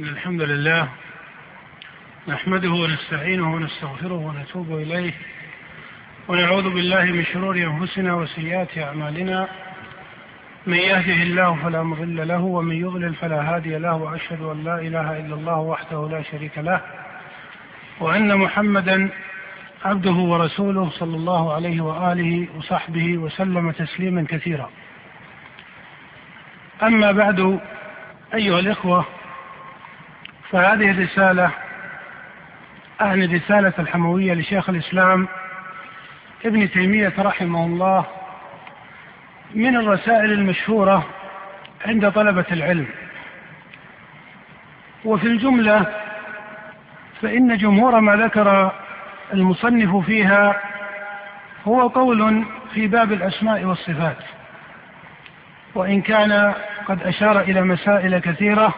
إن الحمد لله نحمده ونستعينه ونستغفره ونتوب إليه ونعوذ بالله من شرور أنفسنا وسيئات أعمالنا. من يهده الله فلا مضل له ومن يضلل فلا هادي له وأشهد أن لا إله إلا الله وحده لا شريك له وأن محمدا عبده ورسوله صلى الله عليه وآله وصحبه وسلم تسليما كثيرا. أما بعد أيها الإخوة فهذه الرسالة أعني رسالة الحموية لشيخ الإسلام ابن تيمية رحمه الله من الرسائل المشهورة عند طلبة العلم. وفي الجملة فإن جمهور ما ذكر المصنف فيها هو قول في باب الأسماء والصفات وإن كان قد أشار إلى مسائل كثيرة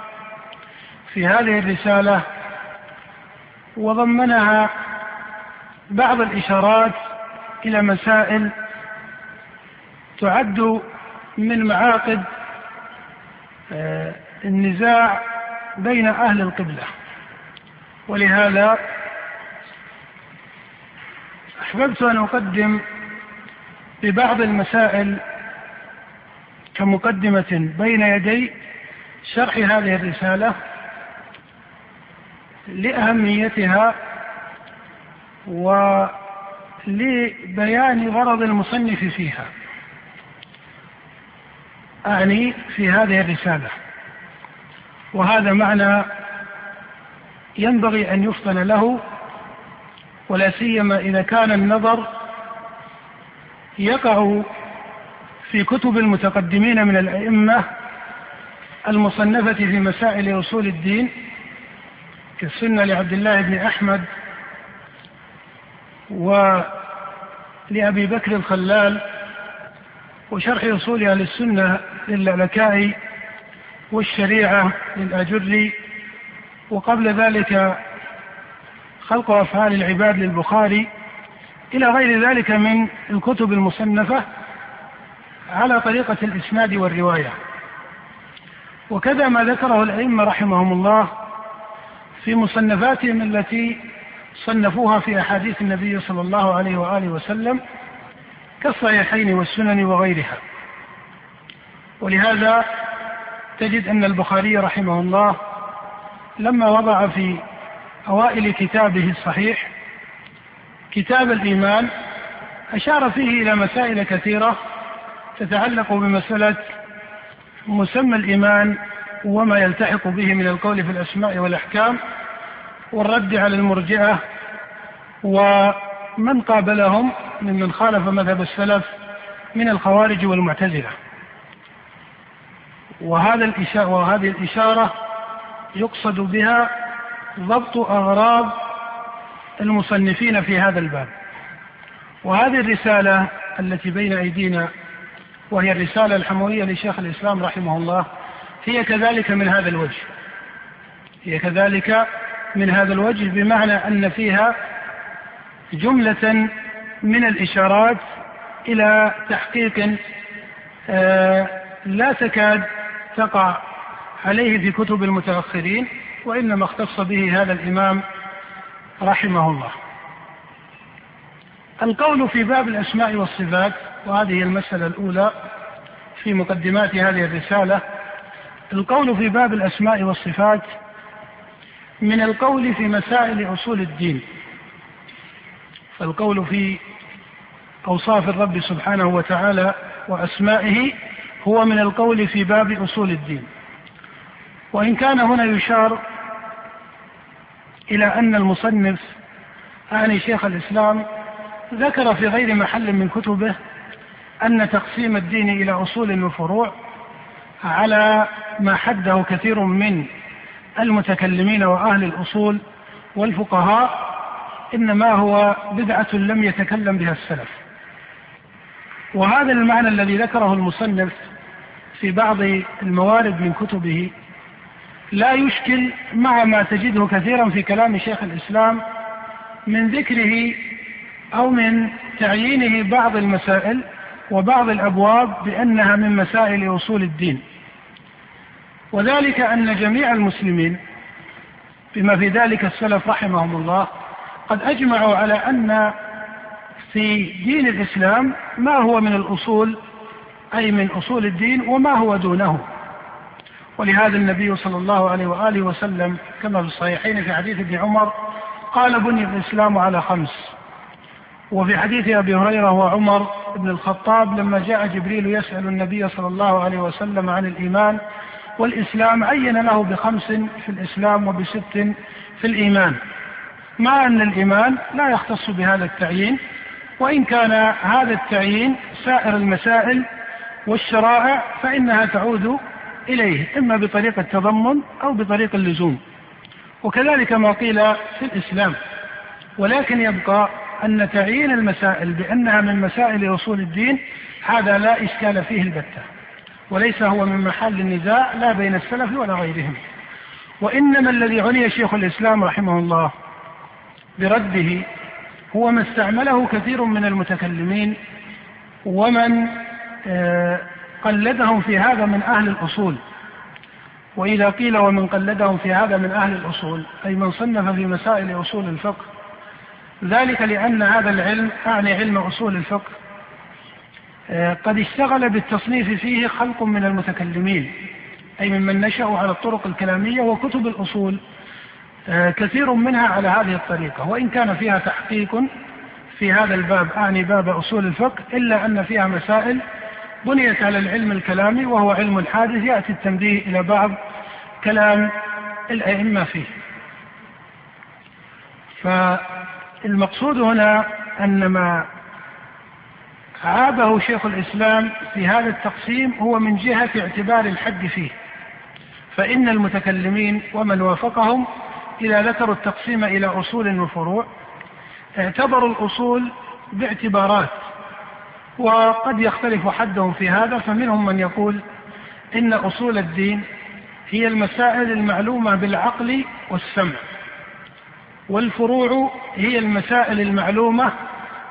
في هذه الرسالة وضمنها بعض الإشارات إلى مسائل تعد من معاقد آه، النزاع بين أهل القبلة. ولهذا أحببت أن أقدم ببعض المسائل كمقدمة بين يدي شرح هذه الرسالة. لأهميتها ولبيان غرض المصنف فيها. أعني في هذه الرسالة. وهذا معنى ينبغي أن يفطن له ولا سيما إذا كان النظر يقع في كتب المتقدمين من الأئمة المصنفة في مسائل أصول الدين كالسنة لعبد الله بن أحمد ولأبي بكر الخلال وشرح أصول أهل السنة للألكائي والشريعة للأجري وقبل ذلك خلق أفعال العباد للبخاري إلى غير ذلك من الكتب المصنفة على طريقة الإسناد والرواية. وكذا ما ذكره الأئمة رحمهم الله في مصنفاتهم التي صنفوها في أحاديث النبي صلى الله عليه وآله وسلم كالصحيحين والسنن وغيرها. ولهذا تجد أن البخاري رحمه الله لما وضع في أوائل كتابه الصحيح كتاب الإيمان أشار فيه إلى مسائل كثيرة تتعلق بمسألة مسمى الإيمان وما يلتحق به من القول في الأسماء والأحكام. والرد على المرجئة ومن قابلهم ممن خالف مذهب السلف من الخوارج والمعتزلة. وهذا الإشارة وهذه الإشارة يقصد بها ضبط أغراض المصنفين في هذا الباب. وهذه الرسالة التي بين أيدينا وهي الرسالة الحموية لشيخ الإسلام رحمه الله هي كذلك من هذا الوجه. هي كذلك من هذا الوجه بمعنى أن فيها جملة من الإشارات إلى تحقيق آه، لا تكاد تقع عليه في كتب المتأخرين وإنما اختص به هذا الإمام رحمه الله. القول في باب الأسماء والصفات وهذه المسألة الأولى في مقدمات هذه الرسالة القول في باب الأسماء والصفات من القول في مسائل أصول الدين. فالقول في أوصاف الرب سبحانه وتعالى وأسمائه هو من القول في باب أصول الدين. وإن كان هنا يشار إلى أن المصنف أعني شيخ الإسلام ذكر في غير محل من كتبه أن تقسيم الدين إلى أصول وفروع على ما حده كثير من المتكلمين وأهل الأصول والفقهاء إنما هو بدعة لم يتكلم بها السلف. وهذا المعنى الذي ذكره المصنف في بعض الموارد من كتبه لا يشكل مع ما تجده كثيرا في كلام شيخ الإسلام من ذكره أو من تعيينه بعض المسائل وبعض الأبواب بأنها من مسائل أصول الدين. وذلك أن جميع المسلمين بما في ذلك السلف رحمهم الله قد أجمعوا على أن في دين الإسلام ما هو من الأصول أي من أصول الدين وما هو دونه. ولهذا النبي صلى الله عليه وآله وسلم كما في الصحيحين في حديث ابن عمر قال بني الإسلام على خمس. وفي حديث أبي هريرة وعمر بن الخطاب لما جاء جبريل يسأل النبي صلى الله عليه وسلم عن الإيمان والإسلام عين له بخمس في الإسلام وبست في الإيمان. مع أن الإيمان لا يختص بهذا التعيين وإن كان هذا التعيين سائر المسائل والشرائع فإنها تعود إليه إما بطريق التضمن أو بطريق اللزوم. وكذلك ما قيل في الإسلام. ولكن يبقى أن تعيين المسائل بأنها من مسائل أصول الدين هذا لا إشكال فيه البتة. وليس هو من محل النزاع لا بين السلف ولا غيرهم. وإنما الذي عني شيخ الإسلام رحمه الله برده هو ما استعمله كثير من المتكلمين ومن آه، قلدهم في هذا من أهل الأصول. وإذا قيل ومن قلدهم في هذا من أهل الأصول أي من صنف في مسائل أصول الفقه ذلك لأن هذا العلم أعني علم أصول الفقه. قد اشتغل بالتصنيف فيه خلق من المتكلمين أي ممن نشأوا على الطرق الكلامية وكتب الأصول آه، كثير منها على هذه الطريقة. وإن كان فيها تحقيق في هذا الباب أعني باب أصول الفقه إلا أن فيها مسائل بنيت على العلم الكلامي وهو علم حادث يأتي التنبيه إلى بعض كلام الأئمة فيه. فالمقصود هنا أن ما عابه شيخ الإسلام في هذا التقسيم هو من جهة اعتبار الحد فيه. فإن المتكلمين ومن وافقهم إذا ذكروا التقسيم إلى أصول وفروع اعتبروا الأصول باعتبارات وقد يختلف حدهم في هذا فمنهم من يقول إن أصول الدين هي المسائل المعلومة بالعقل والسمع والفروع هي المسائل المعلومة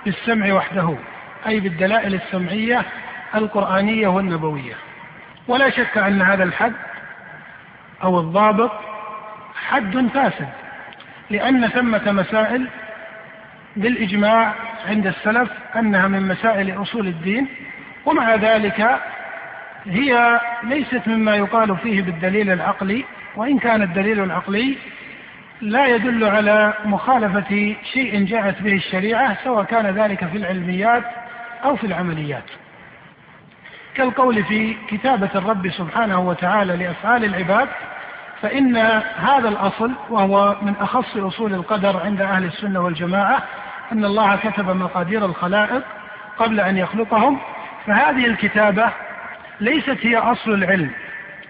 بالسمع وحده. أي بالدلائل السمعية القرآنية والنبوية. ولا شك أن هذا الحد أو الضابط حد فاسد لأن ثمة مسائل بالإجماع عند السلف أنها من مسائل أصول الدين ومع ذلك هي ليست مما يقال فيه بالدليل العقلي وإن كان الدليل العقلي لا يدل على مخالفة شيء جاءت به الشريعة سواء كان ذلك في العلميات أو في العمليات. كالقول في كتابة الرب سبحانه وتعالى لأفعال العباد فإن هذا الأصل وهو من أخص أصول القدر عند أهل السنة والجماعة أن الله كتب مقادير الخلائق قبل أن يخلقهم. فهذه الكتابة ليست هي أصل العلم.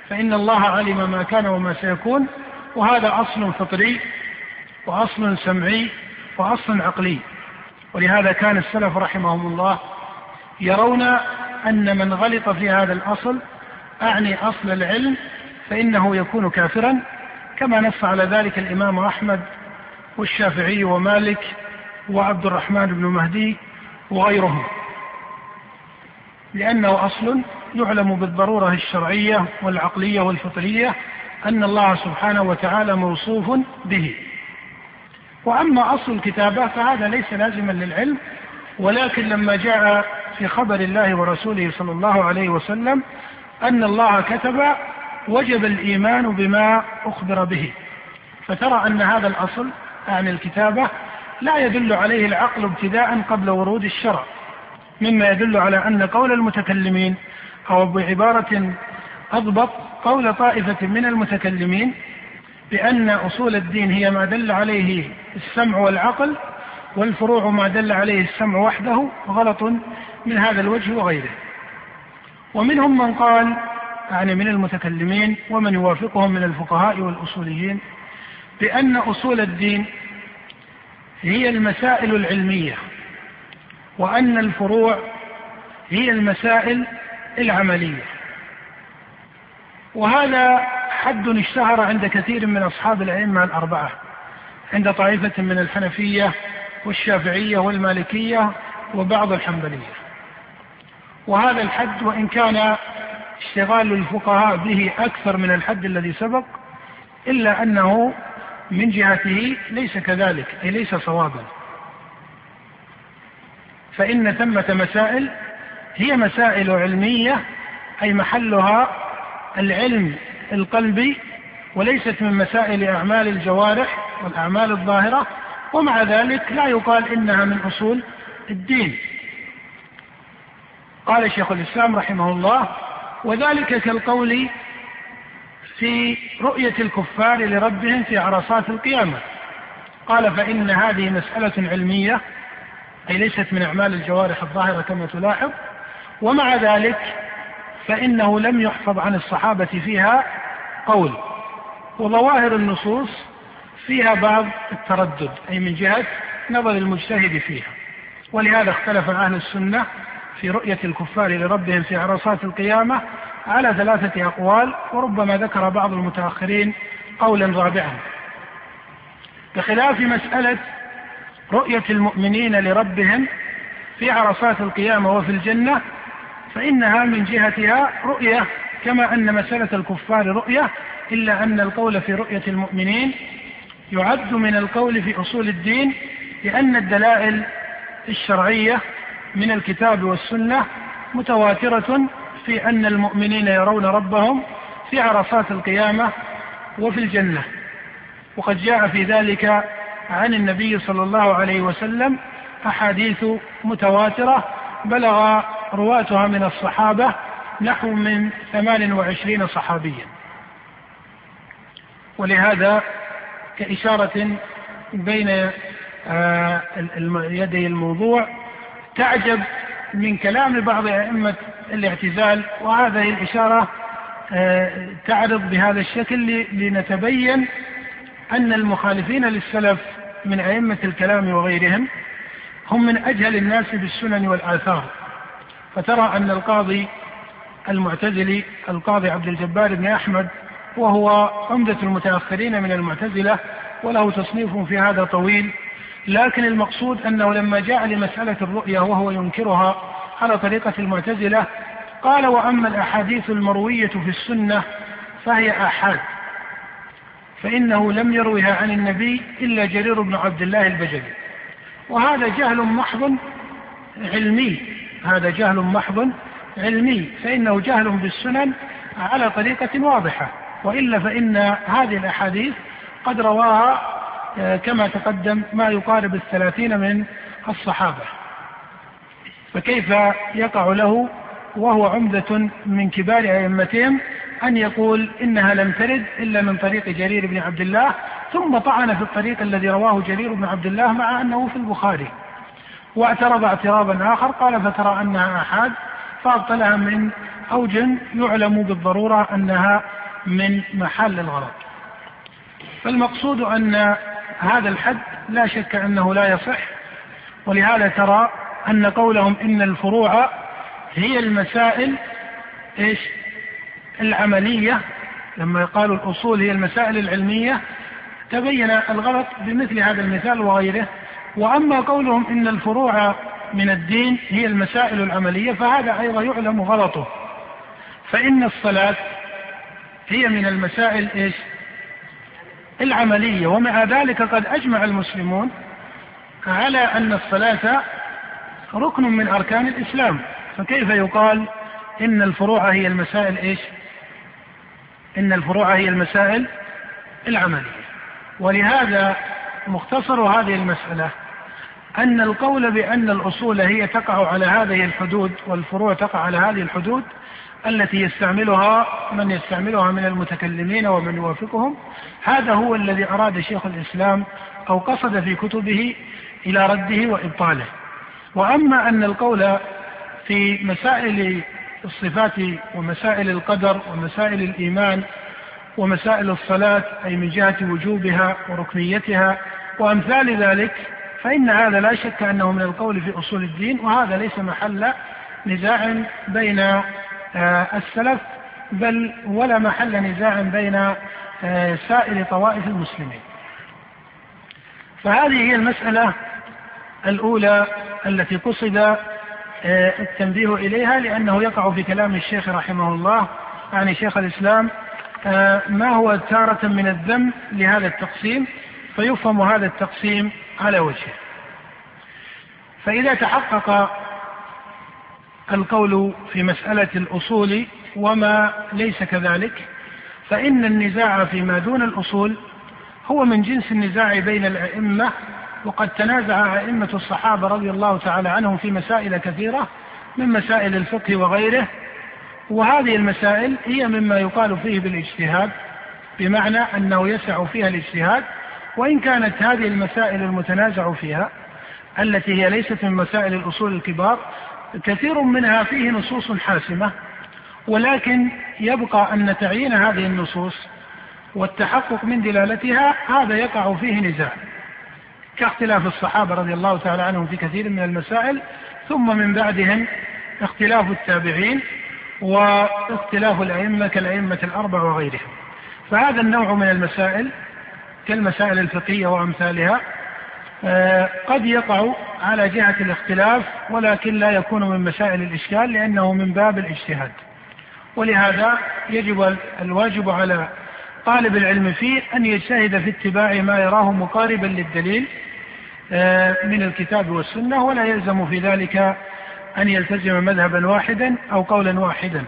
فإن الله علم ما كان وما سيكون وهذا أصل فطري وأصل سمعي وأصل عقلي. ولهذا كان السلف رحمهم الله يرون أن من غلط في هذا الأصل أعني أصل العلم فإنه يكون كافرا كما نص على ذلك الإمام أحمد والشافعي ومالك وعبد الرحمن بن مهدي وغيرهم. لأنه أصل يعلم بالضرورة الشرعية والعقلية والفطرية أن الله سبحانه وتعالى موصوف به. وأما أصل الكتابة فهذا ليس لازما للعلم ولكن لما جاء في خبر الله ورسوله صلى الله عليه وسلم أن الله كتب وجب الإيمان بما أخبر به. فترى أن هذا الأصل عن الكتابة لا يدل عليه العقل ابتداء قبل ورود الشرع مما يدل على أن قول المتكلمين أو بعبارة أضبط قول طائفة من المتكلمين بأن أصول الدين هي ما دل عليه السمع والعقل والفروع ما دل عليه السمع وحده غلط من هذا الوجه وغيره. ومنهم من قال يعني من المتكلمين ومن يوافقهم من الفقهاء والأصوليين بأن أصول الدين هي المسائل العلمية وأن الفروع هي المسائل العملية. وهذا حد اشتهر عند كثير من أصحاب الأئمة الأربعة عند طائفة من الحنفية والشافعية والمالكية وبعض الحنبلية. وهذا الحد وإن كان اشتغال الفقهاء به أكثر من الحد الذي سبق إلا أنه من جهته ليس كذلك أي ليس صوابا. فإن ثمة مسائل هي مسائل علمية أي محلها العلم القلبي وليست من مسائل أعمال الجوارح والأعمال الظاهرة ومع ذلك لا يقال إنها من أصول الدين. قال شيخ الإسلام رحمه الله وذلك كالقول في رؤية الكفار لربهم في عرصات القيامة. قال فإن هذه مسألة علمية أي ليست من أعمال الجوارح الظاهرة كما تلاحظ ومع ذلك فإنه لم يحفظ عن الصحابة فيها قول. وظواهر النصوص فيها بعض التردد أي من جهة نظر المجتهد فيها. ولهذا اختلف أهل السنة في رؤية الكفار لربهم في عرصات القيامة على ثلاثة أقوال وربما ذكر بعض المتأخرين قولا رابعا. بخلاف مسألة رؤية المؤمنين لربهم في عرصات القيامة وفي الجنة فإنها من جهتها رؤية كما أن مسألة الكفار رؤية إلا أن القول في رؤية المؤمنين يعد من القول في أصول الدين لأن الدلائل الشرعية من الكتاب والسنة متواترة في أن المؤمنين يرون ربهم في عرصات القيامة وفي الجنة. وقد جاء في ذلك عن النبي صلى الله عليه وسلم أحاديث متواترة بلغ رواتها من الصحابة نحو من 28 صحابيا. ولهذا كإشارة بين آه، يدي الموضوع تعجب من كلام بعض أئمة الاعتزال وهذه الإشارة آه، تعرض بهذا الشكل لنتبين أن المخالفين للسلف من أئمة الكلام وغيرهم هم من أجهل الناس بالسنن والآثار. فترى أن القاضي المعتزلي القاضي عبد الجبار بن أحمد وهو عمدة المتأخرين من المعتزلة وله تصنيف في هذا طويل لكن المقصود أنه لما جاء لمسألة الرؤيا وهو ينكرها على طريقة المعتزلة قال وأما الأحاديث المروية في السنة فهي آحاد فإنه لم يروها عن النبي إلا جرير بن عبد الله البجلي. وهذا جهل محض علمي هذا جهل محض علمي فإنه جهل بالسنن على طريقة واضحة وإلا فإن هذه الأحاديث قد رواها كما تقدم ما يقارب الثلاثين من الصحابة. فكيف يقع له وهو عمدة من كبار أئمتهم أن يقول إنها لم ترد إلا من طريق جرير بن عبد الله ثم طعن في الطريق الذي رواه جرير بن عبد الله مع أنه في البخاري. واعترض اعتراضا آخر قال فترى أنها أحاد فأبطلها من أوج يعلم بالضرورة أنها من محل الغلط. فالمقصود أن هذا الحد لا شك أنه لا يصح ولهذا ترى أن قولهم إن الفروع هي المسائل إيش؟ العملية. لما قالوا الأصول هي المسائل العلمية تبين الغلط بمثل هذا المثال وغيره. وأما قولهم إن الفروع من الدين هي المسائل العملية فهذا أيضا يعلم غلطه. فإن الصلاة هي من المسائل إيش؟ العملية ومع ذلك قد أجمع المسلمون على أن الصلاة ركن من أركان الإسلام. فكيف يقال إن الفروع هي المسائل إيش؟ إن الفروع هي المسائل العملية. ولهذا مختصر هذه المسألة أن القول بأن الأصول هي تقع على هذه الحدود والفروع تقع على هذه الحدود التي يستعملها من يستعملها من المتكلمين ومن يوافقهم هذا هو الذي أراد شيخ الإسلام أو قصد في كتبه إلى رده وإبطاله. وأما أن القول في مسائل الصفات ومسائل القدر ومسائل الإيمان ومسائل الصلاة أي من جهة وجوبها وركنيتها وأمثال ذلك فإن هذا لا شك أنه من القول في أصول الدين وهذا ليس محل نزاع بين السلف بل ولا محل نزاع بين آه، سائر طوائف المسلمين. فهذه هي المسألة الأولى التي قصد آه، التنبيه إليها لأنه يقع في كلام الشيخ رحمه الله يعني شيخ الإسلام آه، ما هو تارة من الذم لهذا التقسيم فيفهم هذا التقسيم على وجهه. فإذا تحقق القول في مسألة الأصول وما ليس كذلك فإن النزاع فيما دون الأصول هو من جنس النزاع بين الأئمة وقد تنازع أئمة الصحابة رضي الله تعالى عنهم في مسائل كثيرة من مسائل الفقه وغيره وهذه المسائل هي مما يقال فيه بالاجتهاد بمعنى أنه يسع فيها الاجتهاد وإن كانت هذه المسائل المتنازع فيها التي هي ليست من مسائل الأصول الكبار كثير منها فيه نصوص حاسمة ولكن يبقى أن تعيين هذه النصوص والتحقق من دلالتها هذا يقع فيه نزاع كاختلاف الصحابة رضي الله تعالى عنهم في كثير من المسائل ثم من بعدهم اختلاف التابعين واختلاف الأئمة كالأئمة الأربع وغيرهم. فهذا النوع من المسائل كالمسائل الفقهية وأمثالها قد يقع على جهة الاختلاف ولكن لا يكون من مسائل الإشكال لأنه من باب الاجتهاد. ولهذا يجب الواجب على طالب العلم فيه أن يجتهد في اتباع ما يراه مقاربا للدليل آه، من الكتاب والسنة ولا يلزم في ذلك أن يلتزم مذهبا واحدا أو قولا واحدا.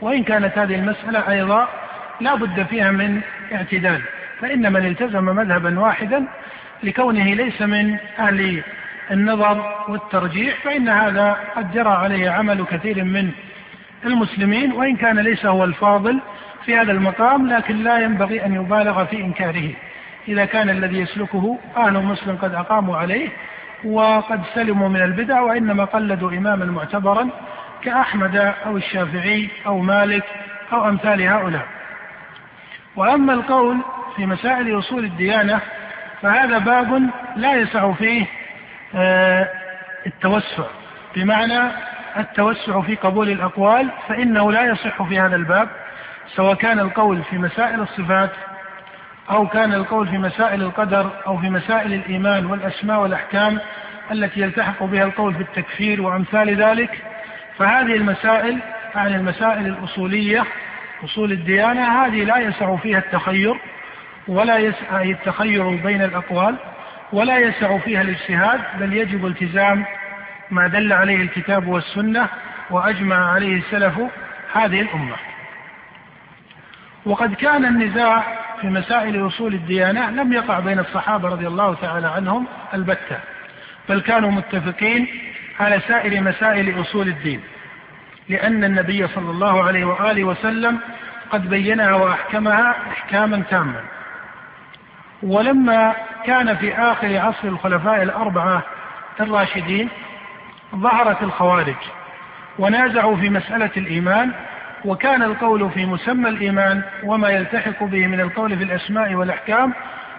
وإن كانت هذه المسألة أيضا لا بد فيها من اعتدال فإن من التزم مذهبا واحدا لكونه ليس من أهل النظر والترجيح فإن هذا قد جرى عليه عمل كثير من المسلمين وإن كان ليس هو الفاضل في هذا المقام لكن لا ينبغي أن يبالغ في إنكاره. إذا كان الذي يسلكه أهل مسلم قد أقاموا عليه وقد سلموا من البدع وإنما قلدوا إماما معتبرا كأحمد أو الشافعي أو مالك أو أمثال هؤلاء. وأما القول في مسائل أصول الديانة فهذا باب لا يسع فيه آه، التوسع. بمعنى التوسع في قبول الأقوال فإنه لا يصح في هذا الباب سواء كان القول في مسائل الصفات أو كان القول في مسائل القدر أو في مسائل الإيمان والأسماء والأحكام التي يلتحق بها القول في التكفير وأمثال ذلك. فهذه المسائل عن المسائل الأصولية أصول الديانة هذه لا يسع فيها التخير. ولا يسع التخير بين الأقوال ولا يسع فيها الاجتهاد بل يجب التزام ما دل عليه الكتاب والسنة وأجمع عليه السلف هذه الأمة. وقد كان النزاع في مسائل أصول الديانة لم يقع بين الصحابة رضي الله تعالى عنهم البتة بل كانوا متفقين على سائر مسائل أصول الدين لأن النبي صلى الله عليه وآله وسلم قد بينها وأحكمها إحكاما تاما. ولما كان في آخر عصر الخلفاء الأربعة الراشدين ظهرت الخوارج ونازعوا في مسألة الإيمان وكان القول في مسمى الإيمان وما يلتحق به من القول في الأسماء والأحكام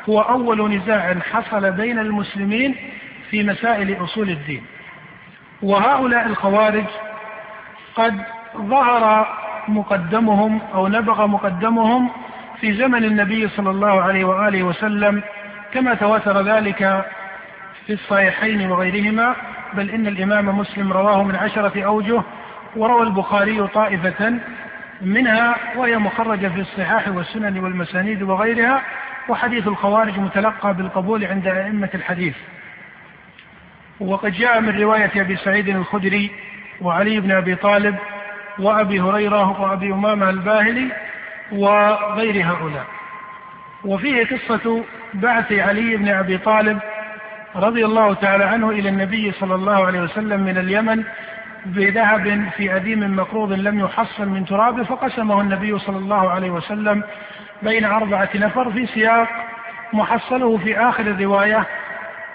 هو أول نزاع حصل بين المسلمين في مسائل أصول الدين. وهؤلاء الخوارج قد ظهر مقدمهم أو نبغ مقدمهم في زمن النبي صلى الله عليه وآله وسلم كما تواتر ذلك في الصحيحين وغيرهما بل إن الإمام مسلم رواه من عشرة أوجه وروى البخاري طائفة منها وهي مخرجة في الصحاح والسنن والمسانيد وغيرها وحديث الخوارج متلقى بالقبول عند أئمة الحديث. وقد جاء من رواية أبي سعيد الخدري وعلي بن أبي طالب وأبي هريرة وأبي أمامة الباهلي وغير هؤلاء. وفيه قصة بعث علي بن أبي طالب رضي الله تعالى عنه إلى النبي صلى الله عليه وسلم من اليمن بذهب في أديم مقروض لم يحصل من ترابه فقسمه النبي صلى الله عليه وسلم بين أربعة نفر في سياق محصله في آخر الرواية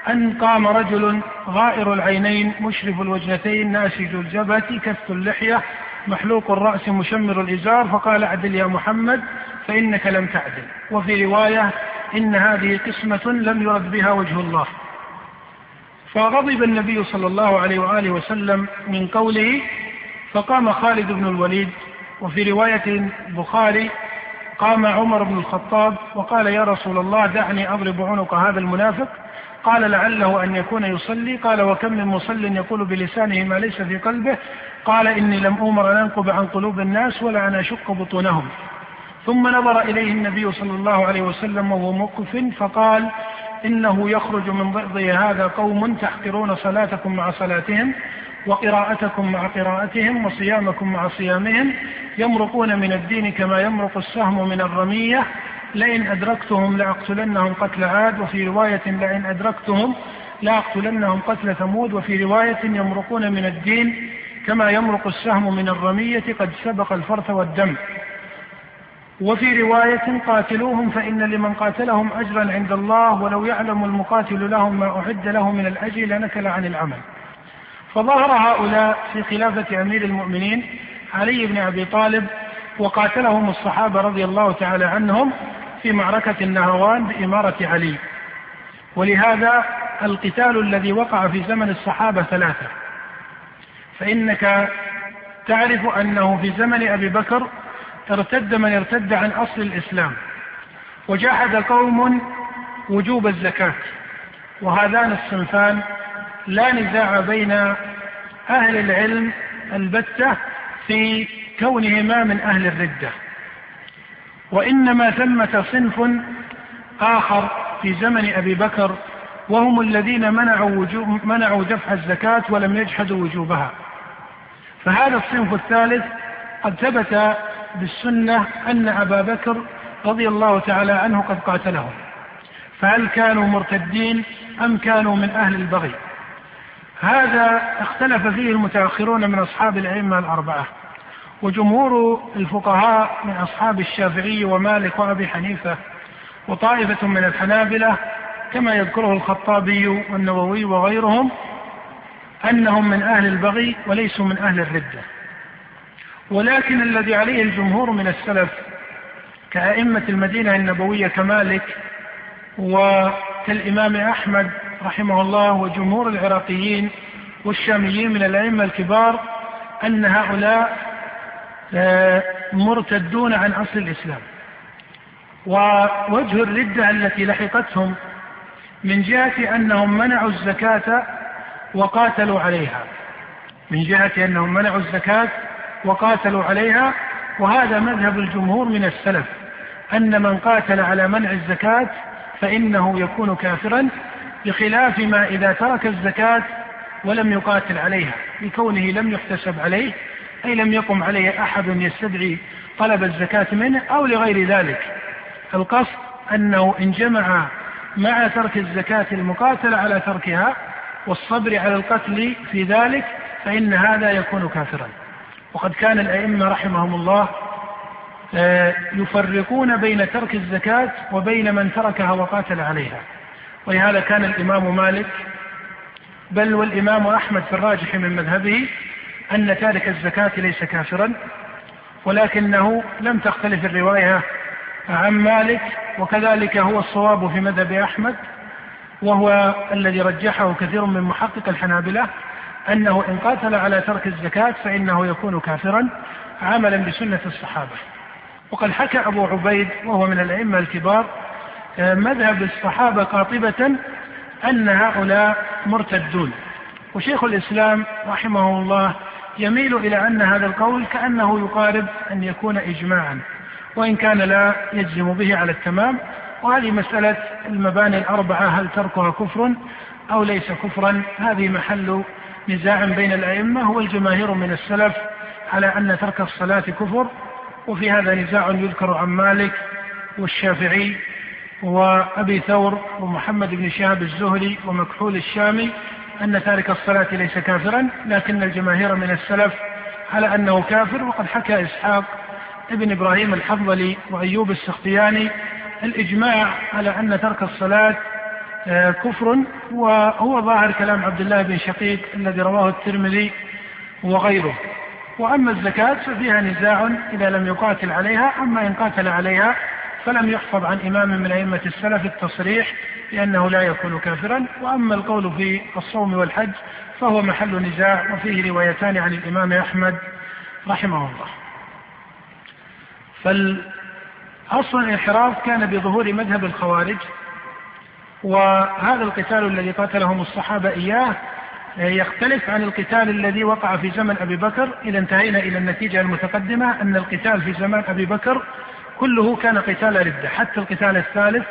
أن قام رجل غائر العينين مشرف الوجنتين ناسج الجبهة كث اللحية محلوق الرأس مشمر الإزار فقال أعدل يا محمد فإنك لم تعدل. وفي رواية إن هذه قسمة لم يرد بها وجه الله. فغضب النبي صلى الله عليه وآله وسلم من قوله فقام خالد بن الوليد. وفي رواية البخاري قام عمر بن الخطاب وقال يا رسول الله دعني أضرب عنق هذا المنافق. قال لعله أن يكون يصلي. قال وكم من مصل يقول بلسانه ما ليس في قلبه. قال إني لم أمر أن أنقب عن قلوب الناس ولا أن أشق بطونهم. ثم نظر إليه النبي صلى الله عليه وسلم وهو موقف فقال إنه يخرج من ضئضي هذا قوم تحقرون صلاتكم مع صلاتهم وقراءتكم مع قراءتهم وصيامكم مع صيامهم. يمرقون من الدين كما يمرق السهم من الرمية. لئن أدركتهم لأقتلنهم قتل عاد وفي رواية لئن أدركتهم لأقتلنهم قتل ثمود وفي رواية يمرقون من الدين كما يمرق السهم من الرمية قد سبق الفرث والدم. وفي رواية قاتلوهم فإن لمن قاتلهم أجرا عند الله ولو يعلم المقاتل لهم ما أعد له من الأجر لنكل عن العمل. فظهر هؤلاء في خلافة أمير المؤمنين علي بن أبي طالب وقاتلهم الصحابة رضي الله تعالى عنهم في معركة النهوان بإمارة علي. ولهذا القتال الذي وقع في زمن الصحابة ثلاثة. فإنك تعرف أنه في زمن أبي بكر ارتد من ارتد عن أصل الإسلام. وجاهد قوم وجوب الزكاة. وهذان الصنفان لا نزاع بين أهل العلم البتة في كونهما من أهل الردة. وإنما ثمة صنف آخر في زمن أبي بكر وهم الذين منعوا, وجوب منعوا دفع الزكاة ولم يجحدوا وجوبها. فهذا الصنف الثالث قد ثبت بالسنة أن أبا بكر رضي الله تعالى عنه قد قاتلهم فهل كانوا مرتدين أم كانوا من أهل البغي؟ هذا اختلف فيه المتأخرون من أصحاب الأئمة الأربعة. وجمهور الفقهاء من أصحاب الشافعي ومالك وأبي حنيفة وطائفة من الحنابلة كما يذكره الخطابي والنووي وغيرهم أنهم من أهل البغي وليسوا من أهل الردة. ولكن الذي عليه الجمهور من السلف كأئمة المدينة النبوية كمالك وكالإمام أحمد رحمه الله وجمهور العراقيين والشاميين من الأئمة الكبار أن هؤلاء مرتدون عن أصل الإسلام. ووجه الردة التي لحقتهم من جهة أنهم منعوا الزكاة وقاتلوا عليها. من جهة أنهم منعوا الزكاة وقاتلوا عليها وهذا مذهب الجمهور من السلف أن من قاتل على منع الزكاة فإنه يكون كافرا بخلاف ما إذا ترك الزكاة ولم يقاتل عليها لكونه لم يحتسب عليه أي لم يقم عليه أحد يستدعي طلب الزكاة منه أو لغير ذلك. القصد أنه إن جمع مع ترك الزكاة المقاتلة على تركها والصبر على القتل في ذلك فإن هذا يكون كافرا. وقد كان الأئمة رحمهم الله آه، يفرقون بين ترك الزكاة وبين من تركها وقاتل عليها. ولهذا كان الإمام مالك بل والإمام أحمد في الراجح من مذهبه أن تارك الزكاة ليس كافرا ولكنه لم تختلف الرواية عن مالك وكذلك هو الصواب في مذهب أحمد وهو الذي رجحه كثير من محقق الحنابلة أنه إن قاتل على ترك الزكاة فإنه يكون كافرا عملا بسنة الصحابة. وقد حكى أبو عبيد وهو من الأئمة الكبار مذهب الصحابة قاطبة أن هؤلاء مرتدون. وشيخ الإسلام رحمه الله يميل إلى أن هذا القول كأنه يقارب أن يكون إجماعا وإن كان لا يجزم به على التمام. وهذه مسألة المباني الأربعة هل تركها كفر أو ليس كفرا؟ هذه محل نزاع بين الأئمة. والجماهير من السلف على أن ترك الصلاة كفر وفي هذا نزاع يذكر عن مالك والشافعي وأبي ثور ومحمد بن شهاب الزهري ومكحول الشامي. أن تارك الصلاة ليس كافرا لكن الجماهير من السلف على أنه كافر. وقد حكى إسحاق ابن إبراهيم الحنظلي وأيوب السختياني الإجماع على أن ترك الصلاة آه، كفر. وهو ظاهر كلام عبد الله بن شقيق الذي رواه الترمذي وغيره. وأما الزكاة ففيها نزاع إذا لم يقاتل عليها أما إن قاتل عليها فلم يحفظ عن إمام من أئمة السلف التصريح بأنه لا يكون كافرا وأما القول في الصوم والحج فهو محل نزاع وفيه روايتان عن الإمام أحمد رحمه الله. فالأصل الانحراف كان بظهور مذهب الخوارج وهذا القتال الذي قاتلهم الصحابة إياه يختلف عن القتال الذي وقع في زمن أبي بكر إذا انتهينا إلى النتيجة المتقدمة أن القتال في زمان أبي بكر كله كان قتال ردة حتى القتال الثالث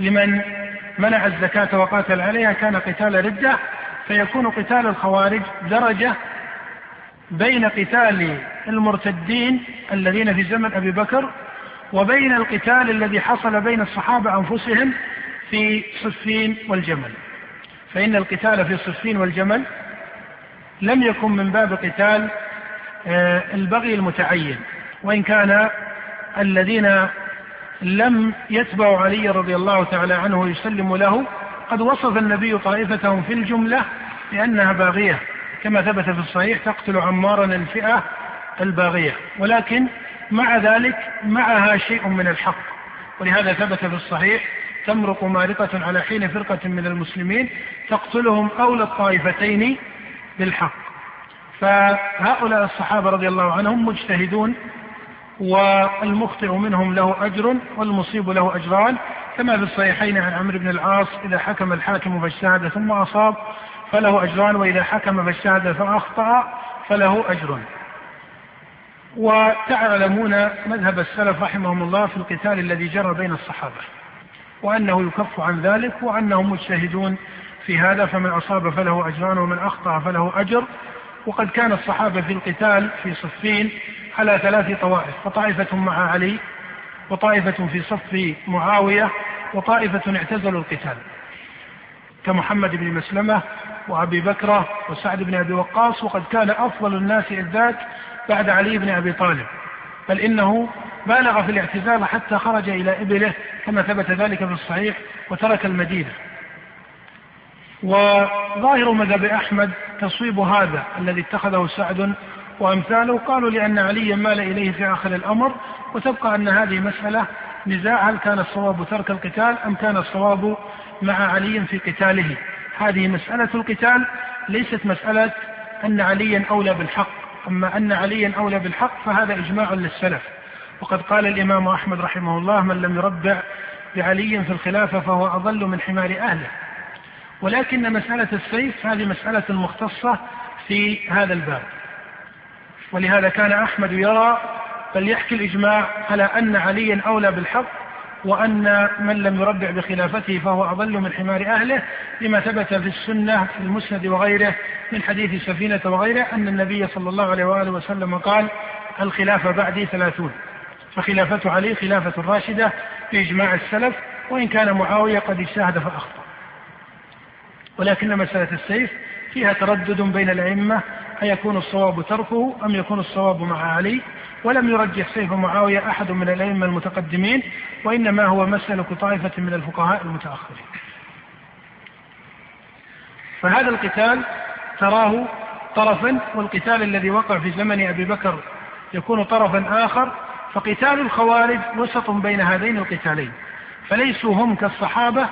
لمن منع الزكاة وقاتل عليها كان قتال ردة فيكون قتال الخوارج درجة بين قتال المرتدين الذين في زمن أبي بكر وبين القتال الذي حصل بين الصحابة أنفسهم في صفين والجمل. فإن القتال في صفين والجمل لم يكن من باب قتال آه، البغي المتعين. وإن كان الذين لم يتبعوا علي رضي الله تعالى عنه ويسلموا له قد وصف النبي طائفتهم في الجملة بأنها باغية. كما ثبت في الصحيح تقتل عمارا الفئة الباغية. ولكن مع ذلك معها شيء من الحق. ولهذا ثبت في الصحيح تمرق مارقة على حين فرقة من المسلمين تقتلهم أولى الطائفتين بالحق. فهؤلاء الصحابة رضي الله عنهم مجتهدون والمخطئ منهم له أجر والمصيب له أجران كما في الصحيحين عن عمرو بن العاص إذا حكم الحاكم فاجتهد ثم أصاب فله أجران وإذا حكم فاجتهد فأخطأ فله أجر. وتعلمون مذهب السلف رحمهم الله في القتال الذي جرى بين الصحابة وأنه يكف عن ذلك وأنهم مجتهدون في هذا فمن أصاب فله أجران ومن أخطأ فله أجر وقد كان الصحابة في القتال في صفين على ثلاث طوائف فطائفة مع علي وطائفة في صف معاوية وطائفة اعتزلوا القتال كمحمد بن مسلمة وأبي بكرة وسعد بن أبي وقاص وقد كان أفضل الناس إذ ذاك بعد علي بن أبي طالب بل إنه بالغ في الاعتزال حتى خرج إلى إبله كما ثبت ذلك في الصحيح وترك المدينة. وظاهر مذهب أحمد تصويب هذا الذي اتخذه سعد وأمثاله. قالوا لأن عليا مال إليه في آخر الأمر وتبقى أن هذه مسألة نزاع هل كان الصواب ترك القتال أم كان الصواب مع علي في قتاله؟ هذه مسألة القتال ليست مسألة أن عليا أولى بالحق. أما أن عليا أولى بالحق فهذا إجماع للسلف. وقد قال الإمام أحمد رحمه الله من لم يربع بعلي في الخلافة فهو أضل من حمار أهله. ولكن مسألة السيف هذه مسألة مختصة في هذا الباب. ولهذا كان أحمد يرى بل يحكي الإجماع على أن عليا أولى بالحق وأن من لم يربع بخلافته فهو أضل من حمار أهله لما ثبت في السنة في المسند وغيره من حديث سفينة وغيره أن النبي صلى الله عليه وآله وسلم قال الخلافة بعدي ثلاثون فخلافة علي خلافة راشدة بإجماع السلف وإن كان معاوية قد اجتهد فأخطأ. ولكن مسألة السيف فيها تردد بين الأئمة أيكون الصواب تركه أم يكون الصواب مع علي؟ ولم يرجح سيف معاوية أحد من الأئمة المتقدمين وإنما هو مسألة طائفة من الفقهاء المتأخرين. فهذا القتال تراه طرفا والقتال الذي وقع في زمن أبي بكر يكون طرفا آخر فقتال الخوارج وسط بين هذين القتالين فليسوا هم كالصحابة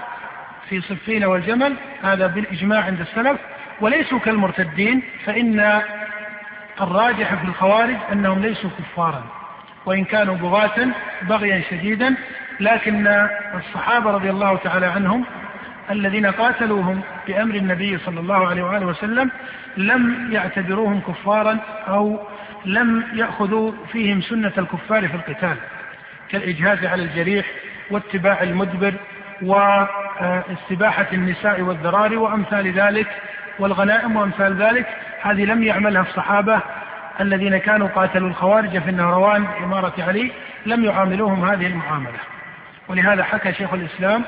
في صفين والجمل هذا بالإجماع عند السلف وليسوا كالمرتدين فإن الراجح في الخوارج أنهم ليسوا كفارا وإن كانوا بغاة بغيا شديدا لكن الصحابة رضي الله تعالى عنهم الذين قاتلوهم بأمر النبي صلى الله عليه وآله وسلم لم يعتبروهم كفارا أو لم يأخذوا فيهم سنة الكفار في القتال كالإجهاز على الجريح واتباع المدبر وإستباحة النساء والذراري وأمثال ذلك والغنائم وأمثال ذلك هذه لم يعملها الصحابة الذين كانوا قاتلوا الخوارج في النهروان إمارة علي لم يعاملوهم هذه المعاملة. ولهذا حكى شيخ الإسلام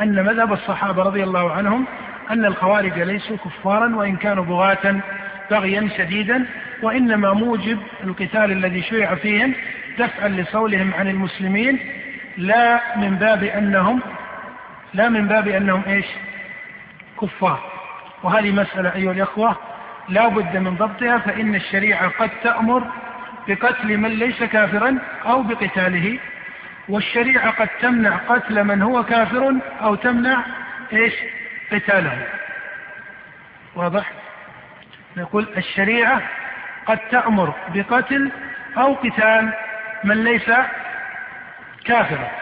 أن مذهب الصحابة رضي الله عنهم أن الخوارج ليسوا كفارا وإن كانوا بغاة بغيا شديدا وإنما موجب القتال الذي شرع فيهم دفعا لصولهم عن المسلمين لا من باب أنهم لا من باب أنهم إيش؟ كفار. وهذه مسألة أيها الأخوة لا بد من ضبطها فإن الشريعة قد تأمر بقتل من ليس كافرا أو بقتاله والشريعة قد تمنع قتل من هو كافر أو تمنع إيش؟ قتاله. واضح؟ نقول الشريعة قد تأمر بقتل أو قتال من ليس كافرا.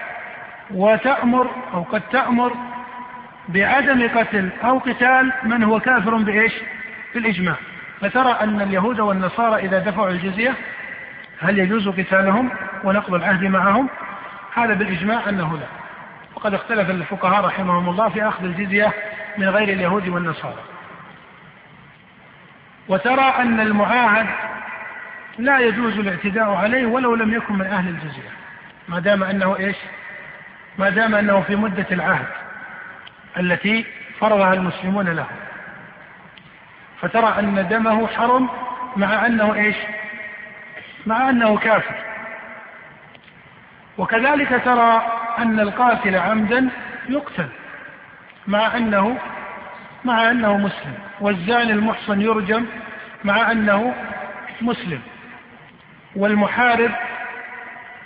وتأمر أو قد تأمر بعدم قتل أو قتال من هو كافر بإيش؟ بالإجماع. فترى أن اليهود والنصارى إذا دفعوا الجزية هل يجوز قتالهم ونقض العهد معهم؟ هذا بالإجماع أنه لا. وقد اختلف الفقهاء رحمهم الله في أخذ الجزية من غير اليهود والنصارى. وترى أن المعاهد لا يجوز الاعتداء عليه ولو لم يكن من أهل الجزية. ما دام أنه إيش؟ ما دام أنه في مدة العهد التي فرضها المسلمون له. فترى أن دمه حرم مع أنه إيش؟ مع أنه كافر. وكذلك ترى أن القاتل عمدا يقتل مع أنه مع أنه مسلم. والزاني المحصن يرجم مع أنه مسلم. والمحارب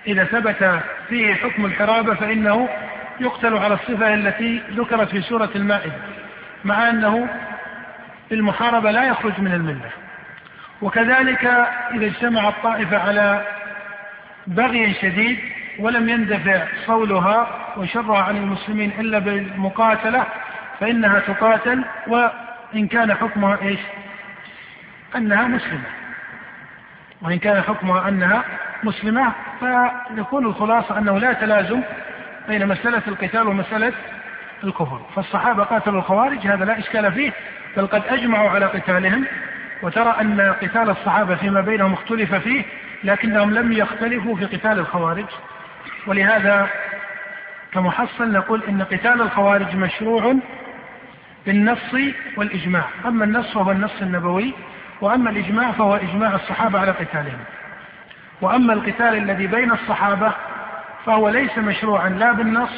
إذا ثبت فيه حكم الحرابة فإنه يقتل على الصفة التي ذكرت في سورة المائدة مع أنه بالمحاربة لا يخرج من الملة. وكذلك إذا اجتمع الطائفة على بغي شديد ولم يندفع صولها وشرها عن المسلمين إلا بالمقاتلة فإنها تقاتل وإن كان حكمها إيش؟ أنها مسلمة. وإن كان حكمها أنها مسلمة فيكون الخلاصة أنه لا تلازم بين مسألة القتال ومسألة الكفر. فالصحابة قاتلوا الخوارج هذا لا إشكال فيه بل قد أجمعوا على قتالهم. وترى أن قتال الصحابة فيما بينهم اختلف فيه لكنهم لم يختلفوا في قتال الخوارج. ولهذا كمحصل نقول إن قتال الخوارج مشروع بالنص والإجماع. أما النص فهو النص النبوي وأما الإجماع فهو إجماع الصحابة على قتالهم. وأما القتال الذي بين الصحابة فهو ليس مشروعا لا بالنص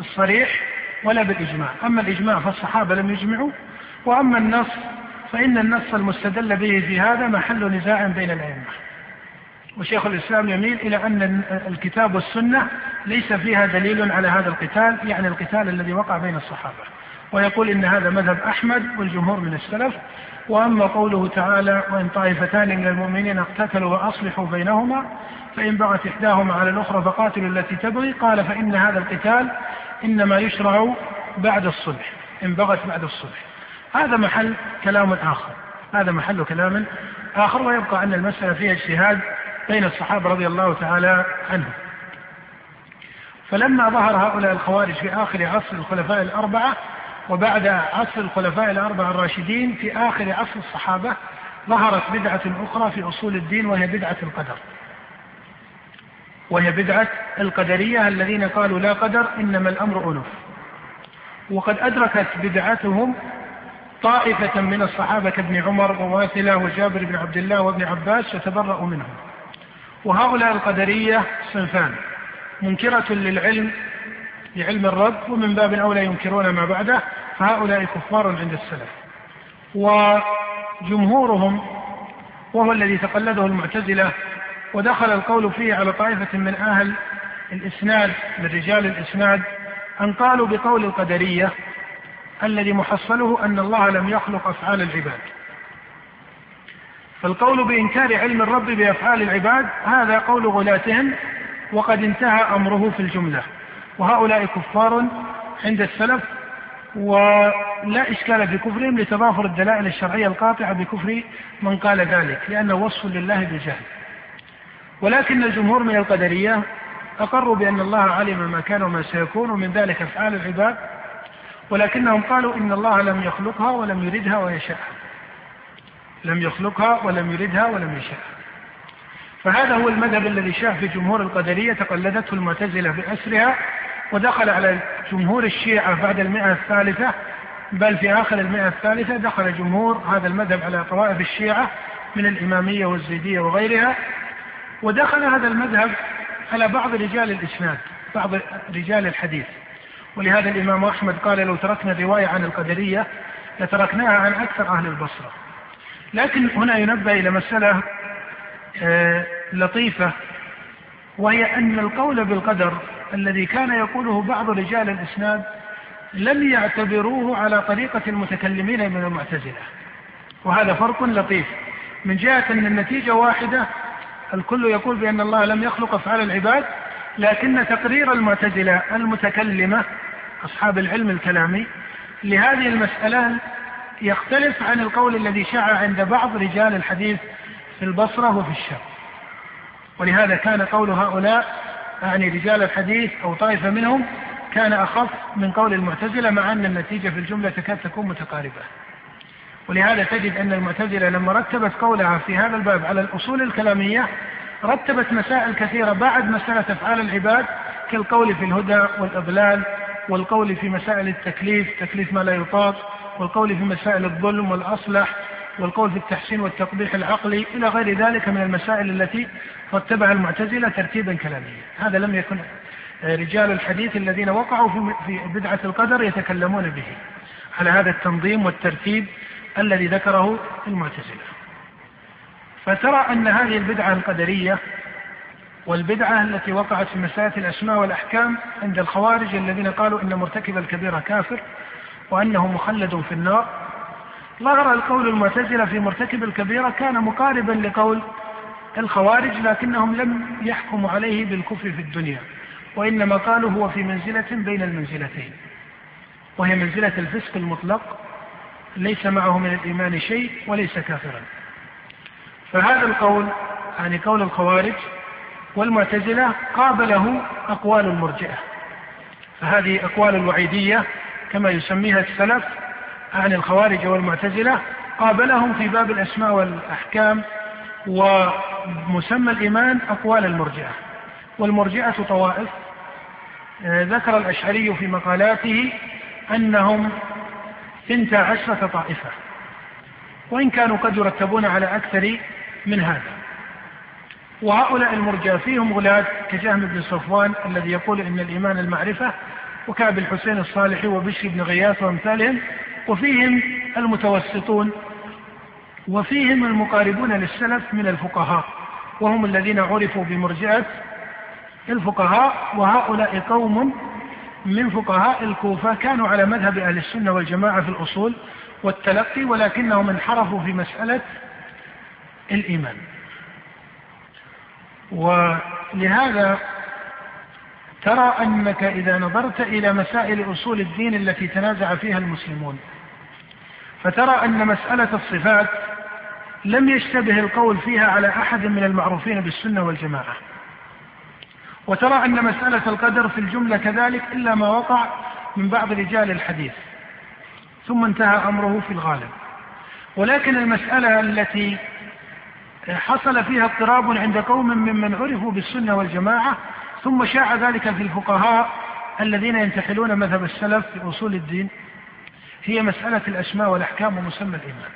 الصريح ولا بالإجماع. أما الإجماع فالصحابة لم يجمعوا وأما النص فإن النص المستدل به في هذا محل نزاع بين الأئمة. وشيخ الإسلام يميل إلى أن الكتاب والسنة ليس فيها دليل على هذا القتال يعني القتال الذي وقع بين الصحابة. ويقول إن هذا مذهب أحمد والجمهور من السلف وأما قوله تعالى وإن طائفتان من المؤمنين اقتتلوا وأصلحوا بينهما فإن بغت إحداهما على الأخرى فقاتلوا التي تبغي قال فإن هذا القتال إنما يشرع بعد الصلح إن بغت بعد الصلح. هذا محل كلام آخر هذا محل كلام آخر ويبقى أن المسألة فيها اجتهاد بين الصحابة رضي الله تعالى عنهم. فلما ظهر هؤلاء الخوارج في آخر عصر الخلفاء الأربعة وبعد عصر الخلفاء الأربعة الراشدين في آخر عصر الصحابة ظهرت بدعة أخرى في أصول الدين وهي بدعة القدر. وهي بدعة القدرية الذين قالوا لا قدر إنما الأمر أنف. وقد أدركت بدعتهم طائفة من الصحابة كابن عمر وواثلة وجابر بن عبد الله وابن عباس فتبرأوا منهم. وهؤلاء القدرية صنفان منكرة للعلم لعلم الرب ومن باب أولى ينكرون ما بعده. فهؤلاء كفار عند السلف. وجمهورهم وهو الذي تقلده المعتزلة ودخل القول فيه على طائفة من أهل الإسناد من رجال الإسناد أن قالوا بقول القدرية الذي محصله أن الله لم يخلق أفعال العباد. فالقول بإنكار علم الرب بأفعال العباد هذا قول غلاتهم وقد انتهى أمره في الجملة. وهؤلاء كفار عند السلف ولا إشكال في كفرهم لتضافر الدلائل الشرعية القاطعة بكفر من قال ذلك لأنه وصف لله بالجهل. ولكن الجمهور من القدرية أقروا بأن الله علم ما كان وما سيكون ومن ذلك أفعال العباد ولكنهم قالوا إن الله لم يخلقها ولم يردها ويشاءها. لم يخلقها ولم يردها ولم يشاءها. فهذا هو المذهب الذي شاع في جمهور القدرية تقلدته المعتزلة بأسرها ودخل على جمهور الشيعة بعد المئة الثالثة بل في آخر المئة الثالثة دخل جمهور هذا المذهب على طوائف الشيعة من الإمامية والزيدية وغيرها ودخل هذا المذهب على بعض رجال الإسناد بعض رجال الحديث. ولهذا الإمام أحمد قال لو تركنا الرواية عن القدرية لتركناها عن أكثر أهل البصرة. لكن هنا ينبه إلى مسألة آه، لطيفة وهي أن القول بالقدر الذي كان يقوله بعض رجال الإسناد لم يعتبروه على طريقة المتكلمين من المعتزلة. وهذا فرق لطيف. من جهة أن النتيجة واحدة الكل يقول بأن الله لم يخلق أفعال العباد لكن تقرير المعتزلة المتكلمة أصحاب العلم الكلامي لهذه المسألة يختلف عن القول الذي شاع عند بعض رجال الحديث في البصرة وفي الشام ولهذا كان قول هؤلاء يعني رجال الحديث أو طائفة منهم كان أخف من قول المعتزلة مع أن النتيجة في الجملة تكاد تكون متقاربة. ولهذا تجد أن المعتزلة لما رتبت قولها في هذا الباب على الأصول الكلامية رتبت مسائل كثيرة بعد مسألة أفعال العباد كالقول في الهدى والإضلال والقول في مسائل التكليف تكليف ما لا يطاق والقول في مسائل الظلم والأصلح والقول في التحسين والتقبيح العقلي إلى غير ذلك من المسائل التي رتبها المعتزلة ترتيبا كلاميا. هذا لم يكن رجال الحديث الذين وقعوا في بدعة القدر يتكلمون به على هذا التنظيم والترتيب الذي ذكره المعتزلة. فترى أن هذه البدعة القدرية والبدعة التي وقعت في مسألة الأسماء والأحكام عند الخوارج الذين قالوا إن مرتكب الكبيرة كافر وأنه مخلد في النار ظهر القول المعتزلة في مرتكب الكبيرة كان مقاربا لقول الخوارج لكنهم لم يحكموا عليه بالكفر في الدنيا وإنما قالوا هو في منزلة بين المنزلتين وهي منزلة الفسق المطلق ليس معه من الإيمان شيء وليس كافرا. فهذا القول يعني قول الخوارج والمعتزلة قابله أقوال المرجئة فهذه أقوال الوعيدية كما يسميها السلف عن الخوارج والمعتزلة قابلهم في باب الأسماء والأحكام ومسمى الإيمان أقوال المرجئة والمرجئة طوائف. آه، ذكر الأشعري في مقالاته أنهم ثنتا عشرة طائفة وإن كانوا قد يرتبون على أكثر من هذا. وهؤلاء المرجى فيهم غلاة كجهم بن صفوان الذي يقول إن الإيمان المعرفة وكعب الحسين الصالحي وبشر بن غياث وأمثالهم وفيهم المتوسطون وفيهم المقاربون للسلف من الفقهاء وهم الذين عرفوا بمرجئة الفقهاء وهؤلاء قوم من فقهاء الكوفة كانوا على مذهب أهل السنة والجماعة في الأصول والتلقي ولكنهم انحرفوا في مسألة الإيمان. ولهذا ترى أنك إذا نظرت إلى مسائل أصول الدين التي تنازع فيها المسلمون فترى أن مسألة الصفات لم يشتبه القول فيها على أحد من المعروفين بالسنة والجماعة. وترى أن مسألة القدر في الجملة كذلك إلا ما وقع من بعض رجال الحديث. ثم انتهى أمره في الغالب. ولكن المسألة التي حصل فيها اضطراب عند قوم ممن عرفوا بالسنة والجماعة ثم شاع ذلك في الفقهاء الذين ينتحلون مذهب السلف في أصول الدين هي مسألة الأسماء والأحكام ومسمى الإيمان.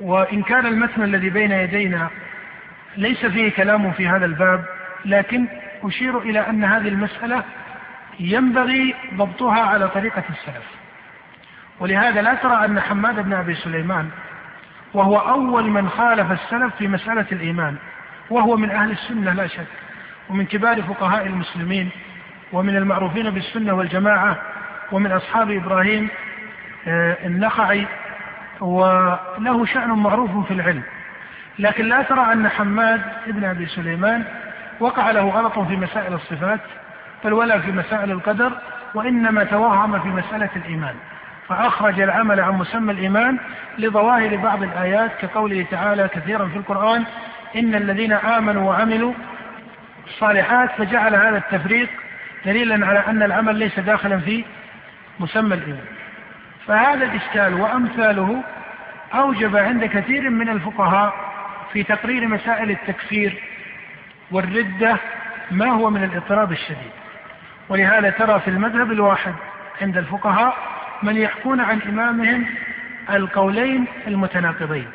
وإن كان المتن الذي بين يدينا ليس فيه كلام في هذا الباب لكن أشير إلى أن هذه المسألة ينبغي ضبطها على طريقة السلف. ولهذا لا ترى أن حماد بن أبي سليمان وهو أول من خالف السلف في مسألة الإيمان وهو من أهل السنة لا شك ومن كبار فقهاء المسلمين ومن المعروفين بالسنة والجماعة ومن أصحاب إبراهيم آه، النخعي وله شأن معروف في العلم. لكن لا ترى أن حماد بن أبي سليمان وقع له غلط في مسائل الصفات بل ولا في مسائل القدر وإنما توهم في مسألة الإيمان. فأخرج العمل عن مسمى الإيمان لظواهر بعض الآيات كقوله تعالى كثيرا في القرآن إن الذين آمنوا وعملوا الصالحات فجعل هذا التفريق دليلا على أن العمل ليس داخلا في مسمى الإيمان فهذا الإشكال وأمثاله أوجب عند كثير من الفقهاء في تقرير مسائل التكفير والردة ما هو من الاضطراب الشديد. ولهذا ترى في المذهب الواحد عند الفقهاء من يحكون عن إمامهم القولين المتناقضين.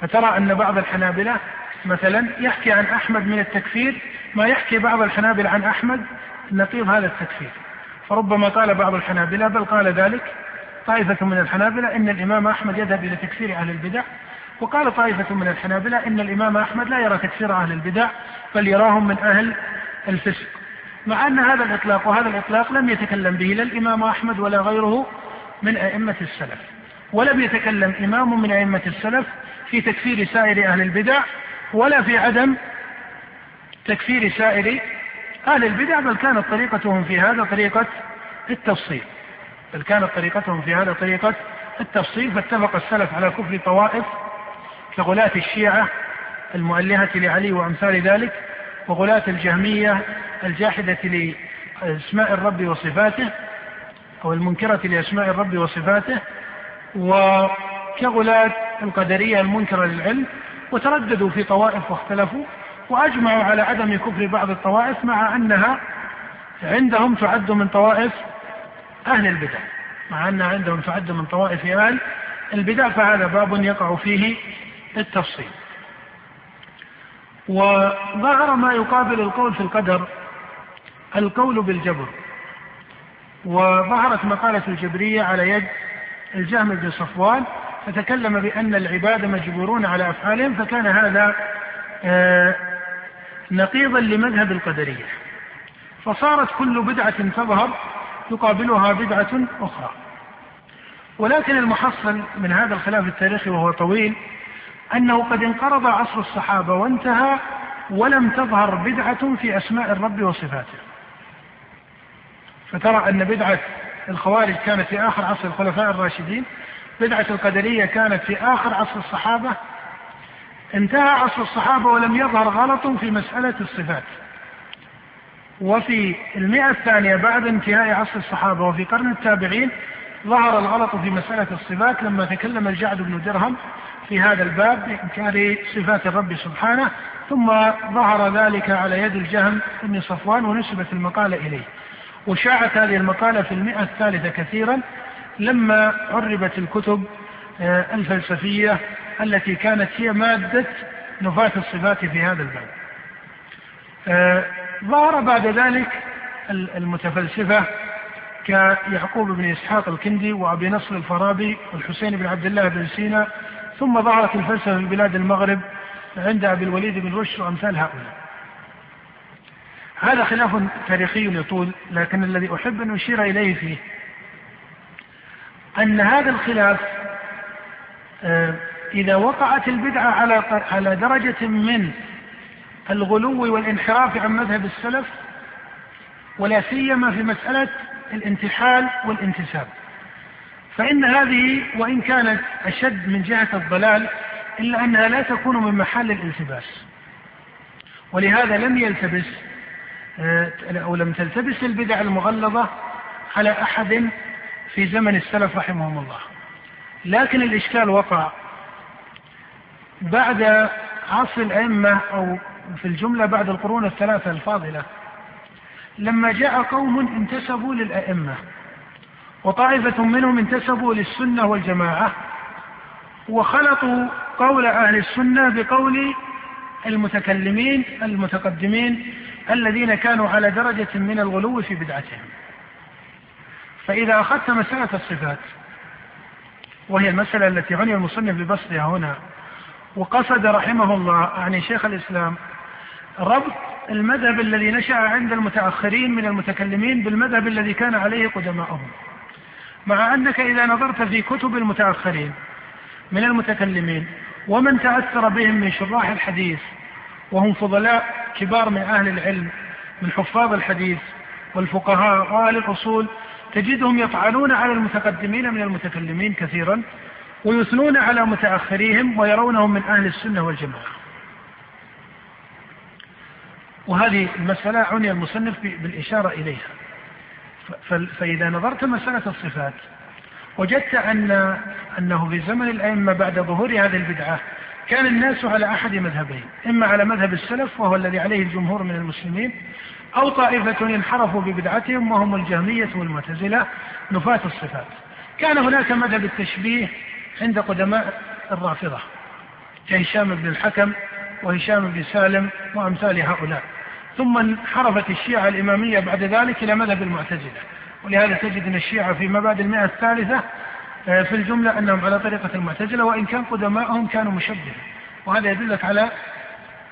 فترى أن بعض الحنابلة مثلا يحكي عن أحمد من التكفير ما يحكي بعض الحنابلة عن أحمد نقيض هذا التكفير. فربما قال بعض الحنابلة بل قال ذلك طائفة من الحنابلة إن الإمام أحمد يذهب إلى تكفير أهل البدع. وقال طائفة من الحنابلة إن الإمام أحمد لا يرى تكفير أهل البدع بل يراهم من أهل الفسق. مع أن هذا الإطلاق وهذا الإطلاق لم يتكلم به لا الإمام أحمد ولا غيره من أئمة السلف. ولم يتكلم إمام من أئمة السلف في تكفير سائر أهل البدع ولا في عدم تكفير سائر أهل البدع بل كانت طريقتهم في هذا طريقة التفصيل. بل كانت طريقتهم في هذا طريقة التفصيل فاتفق السلف على كفر طوائف كغلاة الشيعة المؤلهة لعلي وأمثال ذلك وغلاة الجهمية الجاحدة لأسماء الرب وصفاته أو المنكرة لأسماء الرب وصفاته وكغلاة القدرية المنكرة للعلم وترددوا في طوائف واختلفوا وأجمعوا على عدم كفر بعض الطوائف مع أنها عندهم تعد من طوائف أهل البدع. مع أنها عندهم تعد من طوائف أهل البدع فهذا باب يقع فيه التفصيل وظهر ما يقابل القول في القدر القول بالجبر. وظهرت مقالة الجبرية على يد الجهم بن صفوان فتكلم بأن العباد مجبورون على أفعالهم فكان هذا آه، نقيضا لمذهب القدرية. فصارت كل بدعة تظهر يقابلها بدعة أخرى. ولكن المحصل من هذا الخلاف التاريخي وهو طويل أنه قد انقرض عصر الصحابة وانتهى ولم تظهر بدعة في أسماء الرب وصفاته. فترى أن بدعة الخوارج كانت في آخر عصر الخلفاء الراشدين بدعة القدرية كانت في آخر عصر الصحابة انتهى عصر الصحابة ولم يظهر غلط في مسألة الصفات. وفي المئة الثانية بعد انتهاء عصر الصحابة وفي قرن التابعين ظهر الغلط في مسألة الصفات لما تكلم الجعد بن درهم في هذا الباب بإنكار صفات الرب سبحانه ثم ظهر ذلك على يد الجهم بن صفوان ونسبت المقالة إليه. وشاعت هذه المقالة في المئة الثالثة كثيرا لما عربت الكتب آه، الفلسفية التي كانت هي مادة نفاة الصفات في هذا الباب. آه، ظهر بعد ذلك المتفلسفة كيعقوب بن إسحاق الكندي وأبي نصر الفارابي والحسين بن عبد الله بن سينا ثم ظهرت الفلسفة في بلاد المغرب عند أبي الوليد بن رشد وأمثال هؤلاء. هذا خلاف تاريخي يطول لكن الذي أحب أن أشير إليه فيه أن هذا الخلاف آه، إذا وقعت البدعة على على درجة من الغلو والانحراف عن مذهب السلف ولا سيما في مسألة الانتحال والانتساب. فإن هذه وإن كانت أشد من جهة الضلال إلا أنها لا تكون من محل الالتباس. ولهذا لم يلتبس آه، أو لم تلتبس البدع المغلظة على أحد في زمن السلف رحمهم الله. لكن الإشكال وقع بعد عصر الأئمة أو في الجملة بعد القرون الثلاثة الفاضلة لما جاء قوم انتسبوا للأئمة وطائفة منهم انتسبوا للسنة والجماعة وخلطوا قول أهل السنة بقول المتكلمين المتقدمين الذين كانوا على درجة من الغلو في بدعتهم. فإذا أخذت مسألة الصفات وهي المسألة التي عني المصنف ببسطها هنا وقصد رحمه الله يعني شيخ الإسلام ربط المذهب الذي نشأ عند المتأخرين من المتكلمين بالمذهب الذي كان عليه قدماؤهم. مع أنك إذا نظرت في كتب المتأخرين من المتكلمين ومن تأثر بهم من شراح الحديث وهم فضلاء كبار من أهل العلم من حفاظ الحديث والفقهاء وأهل الأصول تجدهم يطعنون على المتقدمين من المتكلمين كثيرا ويثنون على متأخريهم ويرونهم من أهل السنة والجماعة. وهذه المسألة عني المصنف بالإشارة إليها. فإذا نظرت مسألة الصفات وجدت أن أنه في زمن الأئمة بعد ظهور هذه البدعة كان الناس على أحد مذهبين إما على مذهب السلف وهو الذي عليه الجمهور من المسلمين أو طائفة انحرفوا ببدعتهم وهم الجهمية والمعتزلة نفاة الصفات. كان هناك مذهب التشبيه عند قدماء الرافضة كهشام بن الحكم وهشام بن سالم وأمثال هؤلاء. ثم انحرفت الشيعة الإمامية بعد ذلك إلى مذهب المعتزلة. ولهذا تجد أن الشيعة في مبادئ المئة الثالثة آه، في الجملة أنهم على طريقة المعتزلة وإن كان قدماءهم كانوا مشبهة وهذا يدلك على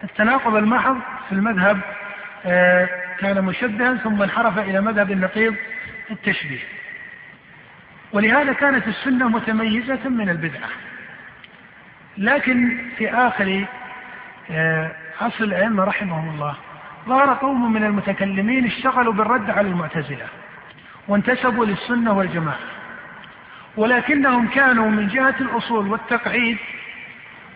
التناقض المحض في المذهب آه، كان مشبها ثم انحرف إلى مذهب النقيض التشبيه. ولهذا كانت السنة متميزة من البدعة. لكن في آخر آه، عصر الأئمة رحمهم الله ظهر قوم من المتكلمين اشتغلوا بالرد على المعتزلة وانتسبوا للسنة والجماعة. ولكنهم كانوا من جهة الأصول والتقعيد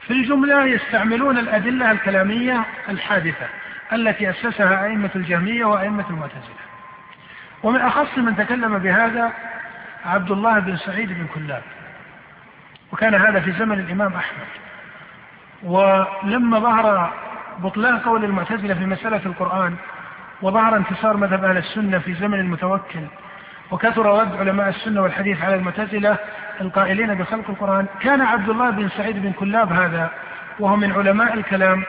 في الجملة يستعملون الأدلة الكلامية الحادثة التي أسسها أئمة الجهمية وأئمة المعتزلة. ومن أخص من تكلم بهذا عبد الله بن سعيد بن كلاب. وكان هذا في زمن الإمام أحمد. ولما ظهر بطلان قول المعتزلة في مسألة القرآن وظهر انتصار مذهب أهل السنة في زمن المتوكل وكثر رد علماء السنة والحديث على المعتزلة القائلين بخلق القرآن كان عبد الله بن سعيد بن كلاب هذا وهو من علماء الكلام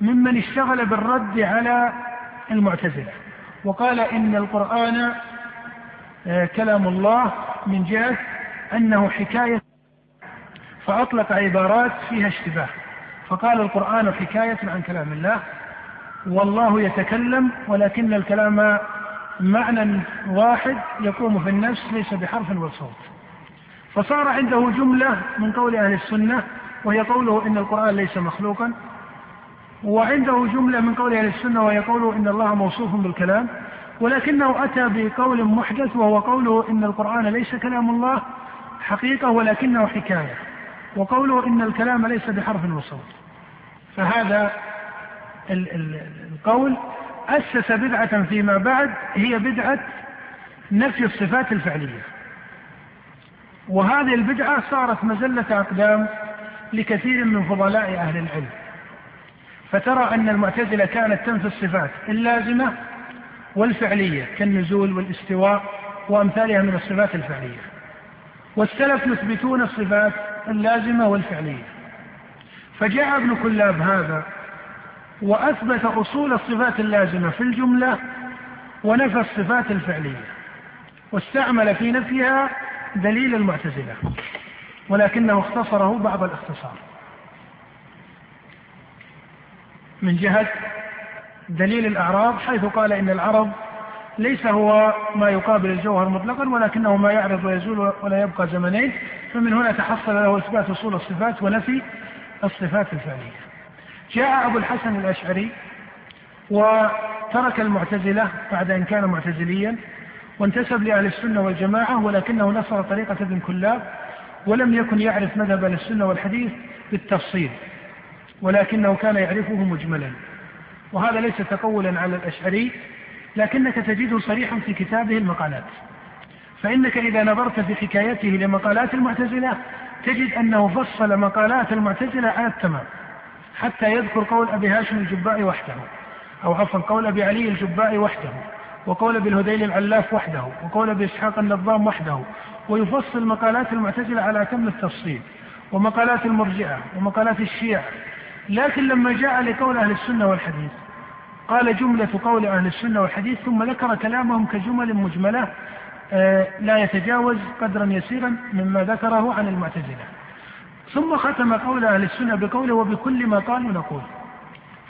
ممن اشتغل بالرد على المعتزلة. وقال إن القرآن كلام الله من جهة أنه حكاية فأطلق عبارات فيها اشتباه. فقال القرآن حكاية عن كلام الله والله يتكلم ولكن الكلام معنى واحد يقوم في النفس ليس بحرف وصوت فصار عنده جملة من قول أهل السنة وهي قوله إن القرآن ليس مخلوقا وعنده جملة من قول أهل السنة وهي قوله إن الله موصوف بالكلام. ولكنه أتى بقول محدث وهو قوله إن القرآن ليس كلام الله حقيقة ولكنه حكاية وقوله إن الكلام ليس بحرف وصوت فهذا القول أسس بدعة فيما بعد هي بدعة نفي الصفات الفعلية وهذه البدعة صارت مزلة أقدام لكثير من فضلاء أهل العلم فترى أن المعتزلة كانت تنفي الصفات اللازمة والفعلية كالنزول والاستواء وأمثالها من الصفات الفعلية. والسلف يثبتون الصفات اللازمة والفعلية. فجاء ابن كلاب هذا وأثبت أصول الصفات اللازمة في الجملة ونفى الصفات الفعلية واستعمل في نفيها دليل المعتزلة ولكنه اختصره بعض الاختصار. من جهة دليل الأعراض حيث قال إن العرض ليس هو ما يقابل الجوهر مطلقا ولكنه ما يعرض ويزول ولا يبقى زمنين. فمن هنا تحصل له إثبات أصول الصفات ونفي الصفات الفعلية. جاء أبو الحسن الأشعري وترك المعتزلة بعد أن كان معتزليا وانتسب لأهل السنة والجماعة ولكنه نصر طريقة ابن كلاب ولم يكن يعرف مذهب أهل السنة والحديث بالتفصيل ولكنه كان يعرفه مجملا. وهذا ليس تقولا على الأشعري لكنك تجده صريحا في كتابه المقالات. فإنك إذا نظرت في حكايته لمقالات المعتزلة تجد أنه فصل مقالات المعتزلة على التمام حتى يذكر قول أبي هاشم الجبائي وحده أو عفوا قول أبي علي الجبائي وحده وقول أبي الهذيل العلاف وحده وقول أبي إسحاق النظام وحده ويفصل مقالات المعتزلة على اتم التفصيل ومقالات المرجئة ومقالات الشيعة. لكن لما جاء لقول أهل السنة والحديث قال جملة قول أهل السنة والحديث ثم ذكر كلامهم كجمل مجملة آه، لا يتجاوز قدرا يسيرا مما ذكره عن المعتزلة. ثم ختم قول أهل السنة بقوله وبكل ما قالوا نقول.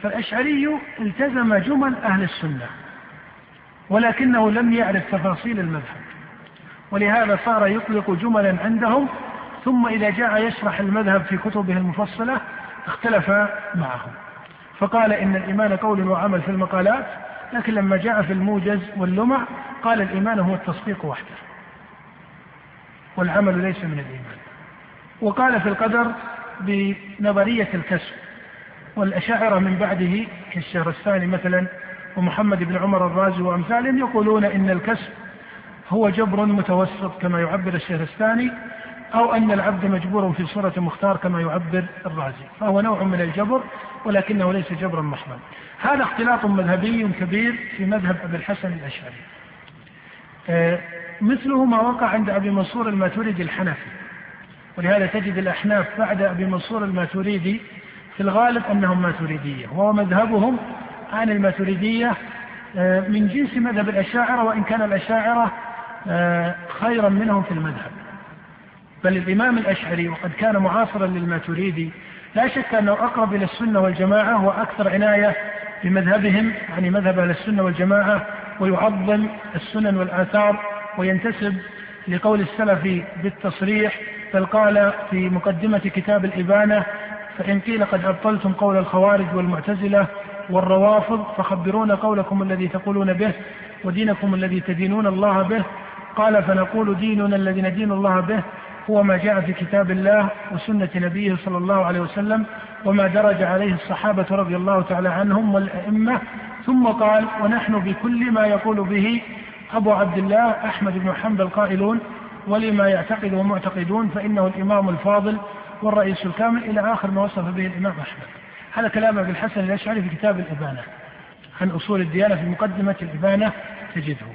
فالأشعري التزم جمل أهل السنة ولكنه لم يعرف تفاصيل المذهب. ولهذا صار يطلق جملا عندهم ثم إذا جاء يشرح المذهب في كتبه المفصلة اختلف معهم. فقال إن الإيمان قول وعمل في المقالات لكن لما جاء في الموجز واللمع قال الإيمان هو التصديق وحده. والعمل ليس من الإيمان. وقال في القدر بنظرية الكسب. والأشاعرة من بعده كالشهر الثاني مثلا ومحمد بن عمر الرازي وأمثالهم يقولون إن الكسب هو جبر متوسط كما يعبر الشهرستاني أو أن العبد مجبور في صورة مختار كما يعبر الرازي. فهو نوع من الجبر ولكنه ليس جبرا محضا. هذا اختلاط مذهبي كبير في مذهب أبي الحسن الأشعري. آه، مثله ما وقع عند أبي منصور الماتريدي الحنفي. ولهذا تجد الأحناف بعد أبي منصور الماتريدي في الغالب أنهم ماتريدية وهو مذهبهم عن الماتريدية آه، من جنس مذهب الأشاعرة وإن كان الأشاعرة آه، خيرا منهم في المذهب. بل الإمام الأشعري وقد كان معاصرا للماتريدي لا شك أنه أقرب إلى السنة والجماعة وأكثر عناية بمذهبهم يعني مذهب أهل السنة والجماعة ويعظم السنن والآثار وينتسب لقول السلف بالتصريح بل قال في مقدمة كتاب الإبانة فإن قيل قد أبطلتم قول الخوارج والمعتزلة والروافض فخبرونا قولكم الذي تقولون به ودينكم الذي تدينون الله به قال فنقول ديننا الذي ندين الله به هو ما جاء في كتاب الله وسنة نبيه صلى الله عليه وسلم وما درج عليه الصحابة رضي الله تعالى عنهم والأئمة. ثم قال ونحن بكل ما يقول به أبو عبد الله أحمد بن حنبل قائلون ولما يعتقد ومعتقدون فإنه الإمام الفاضل والرئيس الكامل إلى آخر ما وصف به الإمام أحمد. هذا كلام أبي الحسن الأشعري في كتاب الإبانة. عن أصول الديانة في مقدمة الإبانة تجده.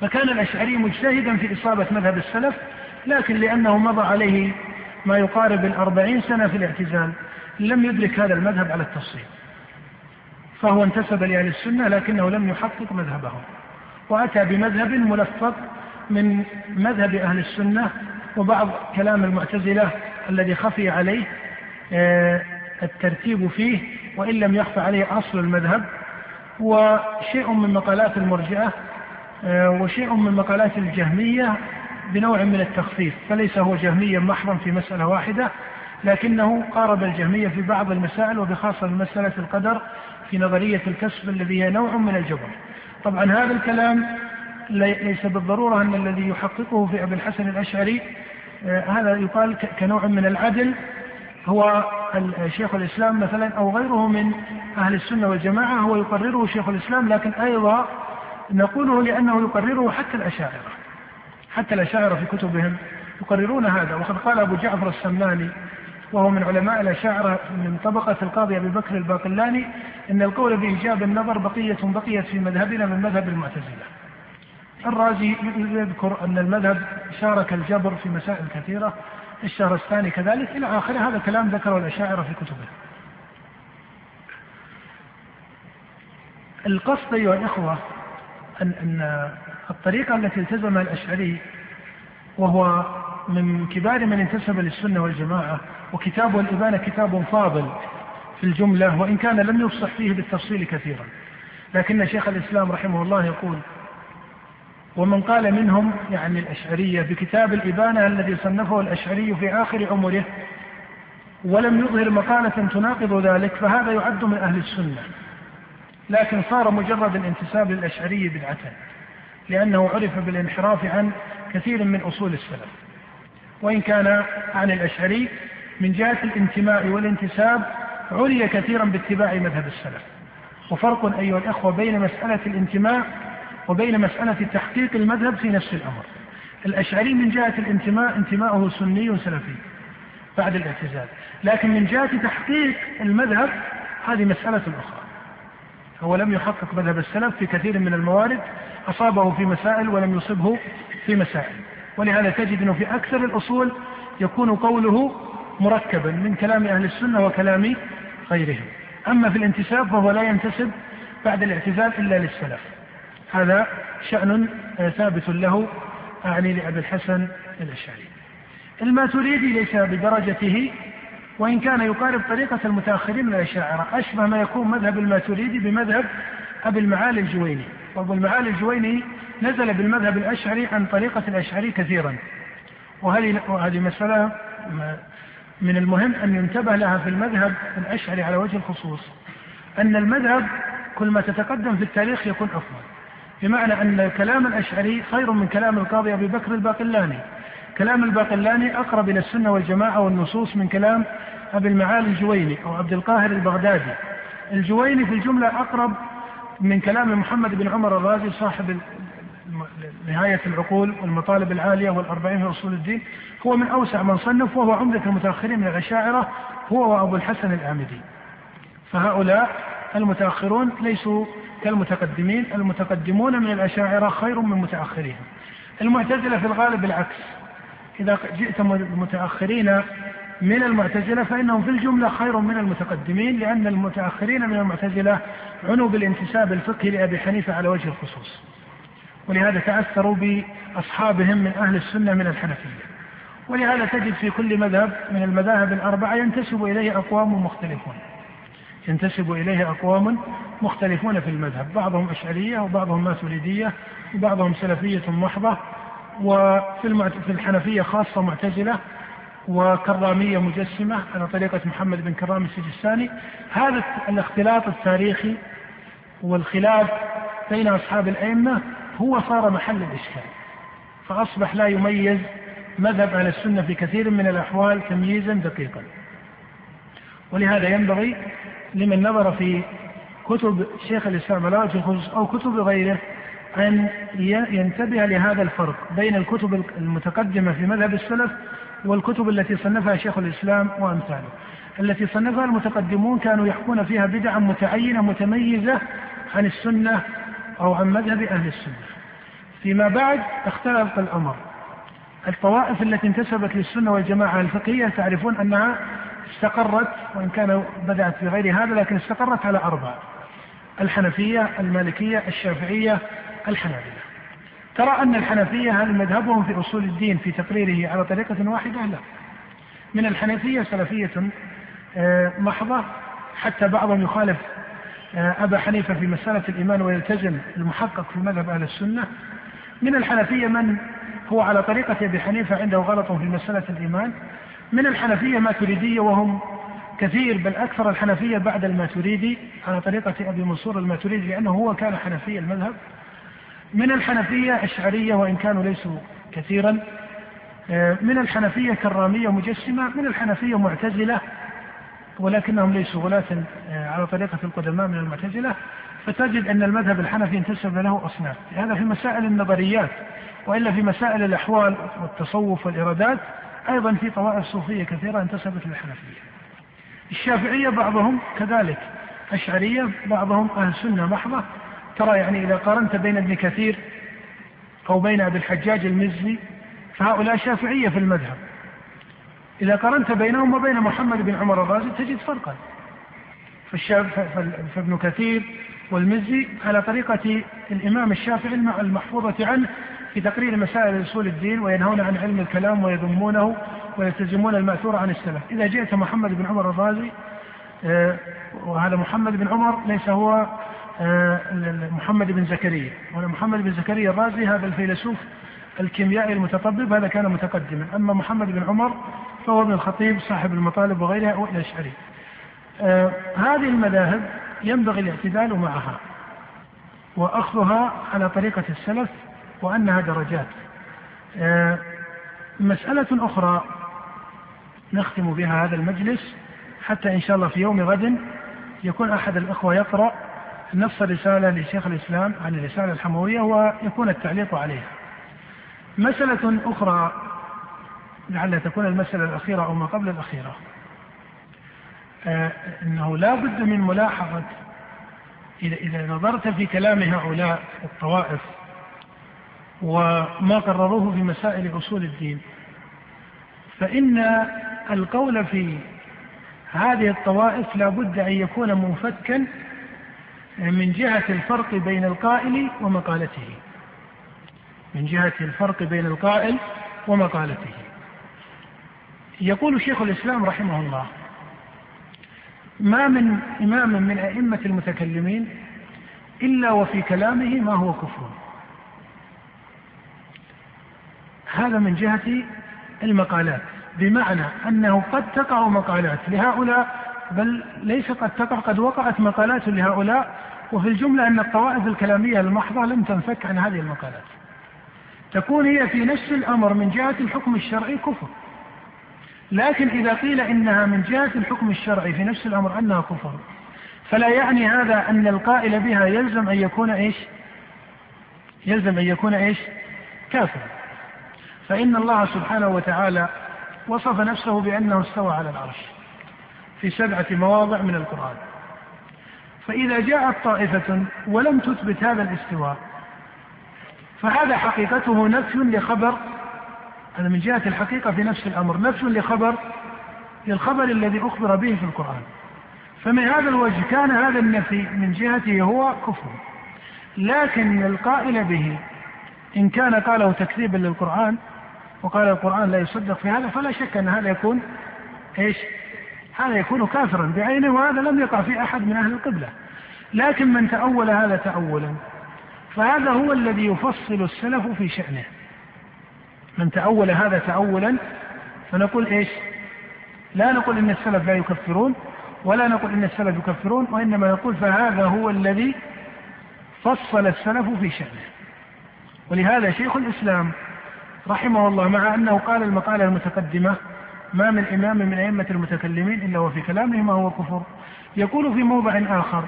فكان الأشعري مجتهدا في إصابة مذهب السلف لكن لأنه مضى عليه ما يقارب الأربعين سنة في الاعتزال لم يدرك هذا المذهب على التفصيل. فهو انتسب لأهل السنة لكنه لم يحقق مذهبهم وأتى بمذهب ملفق من مذهب أهل السنة وبعض كلام المعتزلة الذي خفي عليه آه، الترتيب فيه وإن لم يخفى عليه أصل المذهب. وشيء من مقالات المرجئة آه، وشيء من مقالات الجهمية بنوع من التخفيف فليس هو جهميا محضا في مسألة واحدة لكنه قارب الجهمية في بعض المسائل وبخاصة مسألة القدر في نظرية الكسب الذي هي نوع من الجبر. طبعا هذا الكلام ليس بالضرورة أن الذي يحققه في أبي الحسن الأشعري آه، هذا يقال كنوع من العدل هو شيخ الإسلام مثلا أو غيره من أهل السنة والجماعة هو يقرره شيخ الإسلام لكن أيضا نقوله لأنه يقرره حتى الأشاعرة. حتى الأشاعرة في كتبهم يقررون هذا. وقد قال أبو جعفر السماني وهو من علماء الأشاعرة من طبقة القاضي أبي بكر الباقلاني إن القول بإيجاب النظر بقية بقيت في مذهبنا من مذهب المعتزلة. الرازي يذكر أن المذهب شارك الجبر في مسائل كثيرة الشهر الثاني كذلك إلى آخره. هذا كلام ذكره الأشاعرة في كتبه. القصد أيها الإخوة أن, أن الطريقة التي التزمها الأشعري وهو من كبار من انتسب للسنة والجماعة وكتابه الإبانة كتاب فاضل في الجملة وإن كان لم يفصح فيه بالتفصيل كثيرا. لكن شيخ الإسلام رحمه الله يقول ومن قال منهم يعني الأشعرية بكتاب الإبانة الذي صنفه الأشعري في آخر عمره ولم يظهر مقالة تناقض ذلك فهذا يعد من أهل السنة. لكن صار مجرد الانتساب للأشعري بدعة. لأنه عرف بالانحراف عن كثير من أصول السلف. وإن كان عن الأشعري من جهة الانتماء والانتساب علي كثيرا باتباع مذهب السلف. وفرق أيها الأخوة بين مسألة الانتماء وبين مسألة تحقيق المذهب في نفس الأمر. الأشعري من جهة الانتماء انتماءه سني سلفي بعد الاعتزال. لكن من جهة تحقيق المذهب هذه مسألة أخرى. هو لم يحقق مذهب السلف في كثير من الموارد أصابه في مسائل ولم يصبه في مسائل. ولهذا تجد أنه في أكثر الأصول يكون قوله مركبا من كلام أهل السنة وكلام غيرهم. أما في الانتساب فهو لا ينتسب بعد الاعتزال إلا للسلف. هذا شأن ثابت له أعني لأبي الحسن الأشعري. الماتريدي ليس بدرجته وإن كان يقارب طريقة المتأخرين من الأشاعرة أشبه ما يكون مذهب الماتريدي بمذهب أبي المعالي الجويني. وأبو المعالي الجويني نزل بالمذهب الأشعري عن طريقة الأشعري كثيرا. وهذه وهذه مسألة من المهم أن ينتبه لها في المذهب الأشعري على وجه الخصوص. أن المذهب كل ما تتقدم في التاريخ يكون أفضل. بمعنى أن كلام الأشعري خير من كلام القاضي أبي بكر الباقلاني. كلام الباقلاني أقرب إلى السنة والجماعة والنصوص من كلام أبي المعالي الجويني أو عبد القاهر البغدادي. الجويني في الجملة أقرب من كلام محمد بن عمر الرازي صاحب نهاية العقول والمطالب العالية والأربعين في أصول الدين هو من أوسع من صنف وهو عمدة المتأخرين من الأشاعرة هو وأبو الحسن الآمدي. فهؤلاء المتأخرون ليسوا كالمتقدمين المتقدمون من الأشاعرة خير من متأخرين. المعتزلة في الغالب العكس. إذا جئت متأخرين من المعتزلة فإنهم في الجملة خير من المتقدمين لأن المتأخرين من المعتزلة عنوا بالانتساب الفقهي لأبي حنيفة على وجه الخصوص. ولهذا تأثروا بأصحابهم من أهل السنة من الحنفية. ولهذا تجد في كل مذهب من المذاهب الأربعة ينتسب إليه أقوام مختلفون. ينتسب إليه أقوام مختلفون في المذهب. بعضهم أشعرية وبعضهم ماتريدية وبعضهم سلفية محضة. وفي في الحنفية خاصة معتزلة وكرامية مجسمة على طريقة محمد بن كرام السجستاني. هذا الاختلاط التاريخي والخلاف بين أصحاب الأئمة هو صار محل الإشكال فأصبح لا يميز مذهب أهل السنة في كثير من الأحوال تمييزا دقيقا. ولهذا ينبغي لمن نظر في كتب شيخ الإسلام على الخصوص أو كتب غيره أن ينتبه لهذا الفرق بين الكتب المتقدمة في مذهب السلف والكتب التي صنفها شيخ الإسلام وأمثاله. التي صنفها المتقدمون كانوا يحكون فيها بدعا متعينة متميزة عن السنة أو عن مذهب أهل السنة. فيما بعد اختلف الأمر. الطوائف التي انتسبت للسنة والجماعة الفقهية تعرفون أنها استقرت وإن كان بدأت في غير هذا لكن استقرت على أربعة الحنفية المالكية الشافعية الحنابلة. ترى أن الحنفية هل مذهبهم في أصول الدين في تقريره على طريقة واحدة؟ لا. من الحنفية سلفية آه، محضة. حتى بعضهم يخالف آه، أبا حنيفة في مسألة الإيمان ويلتزم المحقق في مذهب أهل السنة. من الحنفية من هو على طريقة أبي حنيفة عنده غلط في مسألة الإيمان. من الحنفية ماتريدية وهم كثير بل أكثر الحنفية بعد الماتريدي على طريقة أبي منصور الماتريدي لأنه هو كان حنفي المذهب. من الحنفية أشعرية وإن كانوا ليسوا كثيرا آه، من الحنفية كرامية مجسمة من الحنفية معتزلة ولكنهم ليسوا غلاة آه، على طريقة القدماء من المعتزلة. فتجد أن المذهب الحنفي انتسب له أصناف. هذا في مسائل النظريات وإلا في مسائل الأحوال والتصوف والإرادات أيضا في طوائف صوفية كثيرة انتسبت للحنفية. الشافعية بعضهم كذلك أشعرية بعضهم أهل سنة محضة ترى يعني إذا قارنت بين ابن كثير أو بين أبي الحجاج المزي فهؤلاء شافعية في المذهب إذا قارنت بينهم وبين محمد بن عمر الرازي تجد فرقا فابن كثير والمزي على طريقة الإمام الشافعي المحفوظة عنه في تقرير مسائل أصول الدين وينهون عن علم الكلام ويذمونه ويلتزمون المأثور عن السلف. إذا جئت محمد بن عمر الرازي آه، وهذا محمد بن عمر ليس هو محمد بن زكريا. محمد بن زكريا الرازي هذا الفيلسوف الكيميائي المتطبب هذا كان متقدما. أما محمد بن عمر فهو ابن الخطيب صاحب المطالب وغيرها والاشعري. آه هذه المذاهب ينبغي الاعتدال معها وأخذها على طريقة السلف وأنها درجات. آه، مسألة أخرى نختم بها هذا المجلس حتى إن شاء الله في يوم غد يكون أحد الأخوة يقرأ نص رسالة لشيخ الإسلام عن الرسالة الحموية ويكون التعليق عليها. مسألة أخرى لعل تكون المسألة الأخيرة أو ما قبل الأخيرة. آه أنه لا بد من ملاحظة إذا, إذا نظرت في كلام هؤلاء الطوائف وما قرروه في مسائل أصول الدين فإن القول في هذه الطوائف لا بد أن يكون منفكا من جهة الفرق بين القائل ومقالته. من جهة الفرق بين القائل ومقالته. يقول شيخ الإسلام رحمه الله ما من إمام من أئمة المتكلمين إلا وفي كلامه ما هو كفر. هذا من جهة المقالات بمعنى أنه قد تقع مقالات لهؤلاء بل ليس قد تقع قد وقعت مقالات لهؤلاء وفي الجملة أن الطوائف الكلامية المحضة لم تنفك عن هذه المقالات. تكون هي في نفس الأمر من جهة الحكم الشرعي كفر. لكن إذا قيل إنها من جهة الحكم الشرعي في نفس الأمر أنها كفر فلا يعني هذا أن القائل بها يلزم أن يكون إيش؟ يلزم أن يكون إيش؟ كافر. فإن الله سبحانه وتعالى وصف نفسه بأنه استوى على العرش. في سبعة مواضع من القرآن. فإذا جاءت طائفة ولم تثبت هذا الاستواء فهذا حقيقته نفي لخبر هذا من جهة الحقيقة في نفس الأمر نفي لخبر للخبر الذي أخبر به في القرآن. فمن هذا الوجه كان هذا النفي من جهته هو كفر. لكن القائل به إن كان قاله تكذيبا للقرآن وقال القرآن لا يصدق في هذا فلا شك أن هذا يكون إيش؟ هذا يكون كافرا بعينه وهذا لم يقع في أحد من أهل القبلة. لكن من تأول هذا تأولا فهذا هو الذي يفصل السلف في شأنه. من تأول هذا تأولا فنقول إيش؟ لا نقول إن السلف لا يكفرون ولا نقول إن السلف يكفرون وإنما نقول فهذا هو الذي فصل السلف في شأنه. ولهذا شيخ الإسلام رحمه الله مع أنه قال المقالة المتقدمة ما من إمام من أئمة المتكلمين إلا وفي كلامه ما هو كفر. يقول في موضع آخر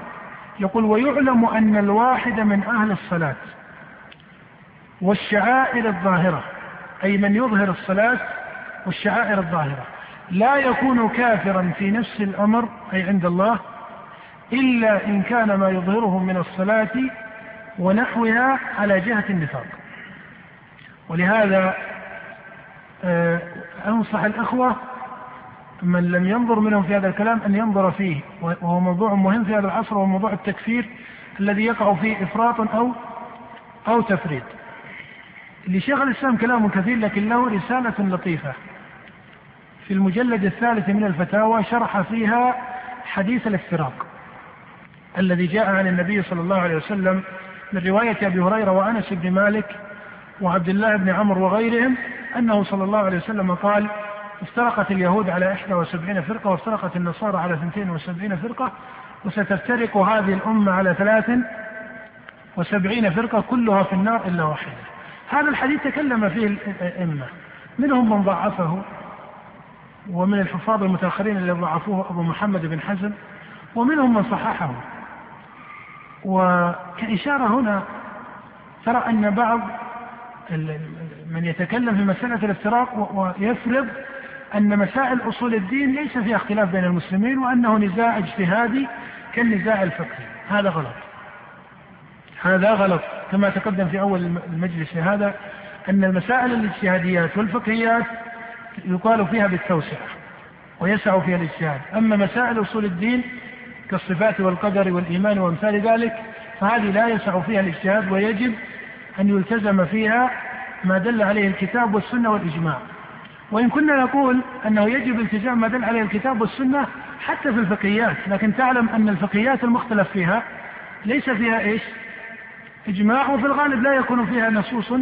يقول ويعلم أن الواحد من أهل الصلاة والشعائر الظاهرة أي من يظهر الصلاة والشعائر الظاهرة لا يكون كافرا في نفس الأمر أي عند الله إلا إن كان ما يظهره من الصلاة ونحوها على جهة النفاق. ولهذا أنصح الأخوة من لم ينظر منهم في هذا الكلام أن ينظر فيه وهو موضوع مهم في هذا العصر وهو موضوع التكفير الذي يقع فيه إفراط أو أو تفريط. لشيخ الإسلام كلام كثير لكن له رسالة لطيفة. في المجلد الثالث من الفتاوى شرح فيها حديث الافتراق الذي جاء عن النبي صلى الله عليه وسلم من رواية أبي هريرة وأنس بن مالك وعبد الله بن عمرو وغيرهم أنه صلى الله عليه وسلم قال افترقت اليهود على 71 فرقة وافترقت النصارى على 72 فرقة وستفترق هذه الأمة على 73 فرقة كلها في النار إلا واحدة. هذا الحديث تكلم فيه الأئمة. منهم من ضعفه ومن الحفاظ المتأخرين الذين ضعفوه أبو محمد بن حزم ومنهم من صححه. وكإشارة هنا ترى أن بعض من يتكلم في مسألة الافتراق ويفرض أن مسائل أصول الدين ليس فيها اختلاف بين المسلمين وأنه نزاع اجتهادي كالنزاع الفقهي. هذا غلط. هذا غلط. كما تقدم في أول المجلس هذا أن المسائل الاجتهاديات والفقهيات يقال فيها بالتوسعة ويسع فيها الاجتهاد. أما مسائل أصول الدين كالصفات والقدر والإيمان وأمثال ذلك فهذه لا يسع فيها الاجتهاد ويجب أن يلتزم فيها ما دل عليه الكتاب والسنة والإجماع. وإن كنا نقول أنه يجب التزام ما دل عليه الكتاب والسنة حتى في الفقهيات لكن تعلم أن الفقهيات المختلف فيها ليس فيها إيش؟ إجماع وفي الغالب لا يكون فيها نصوص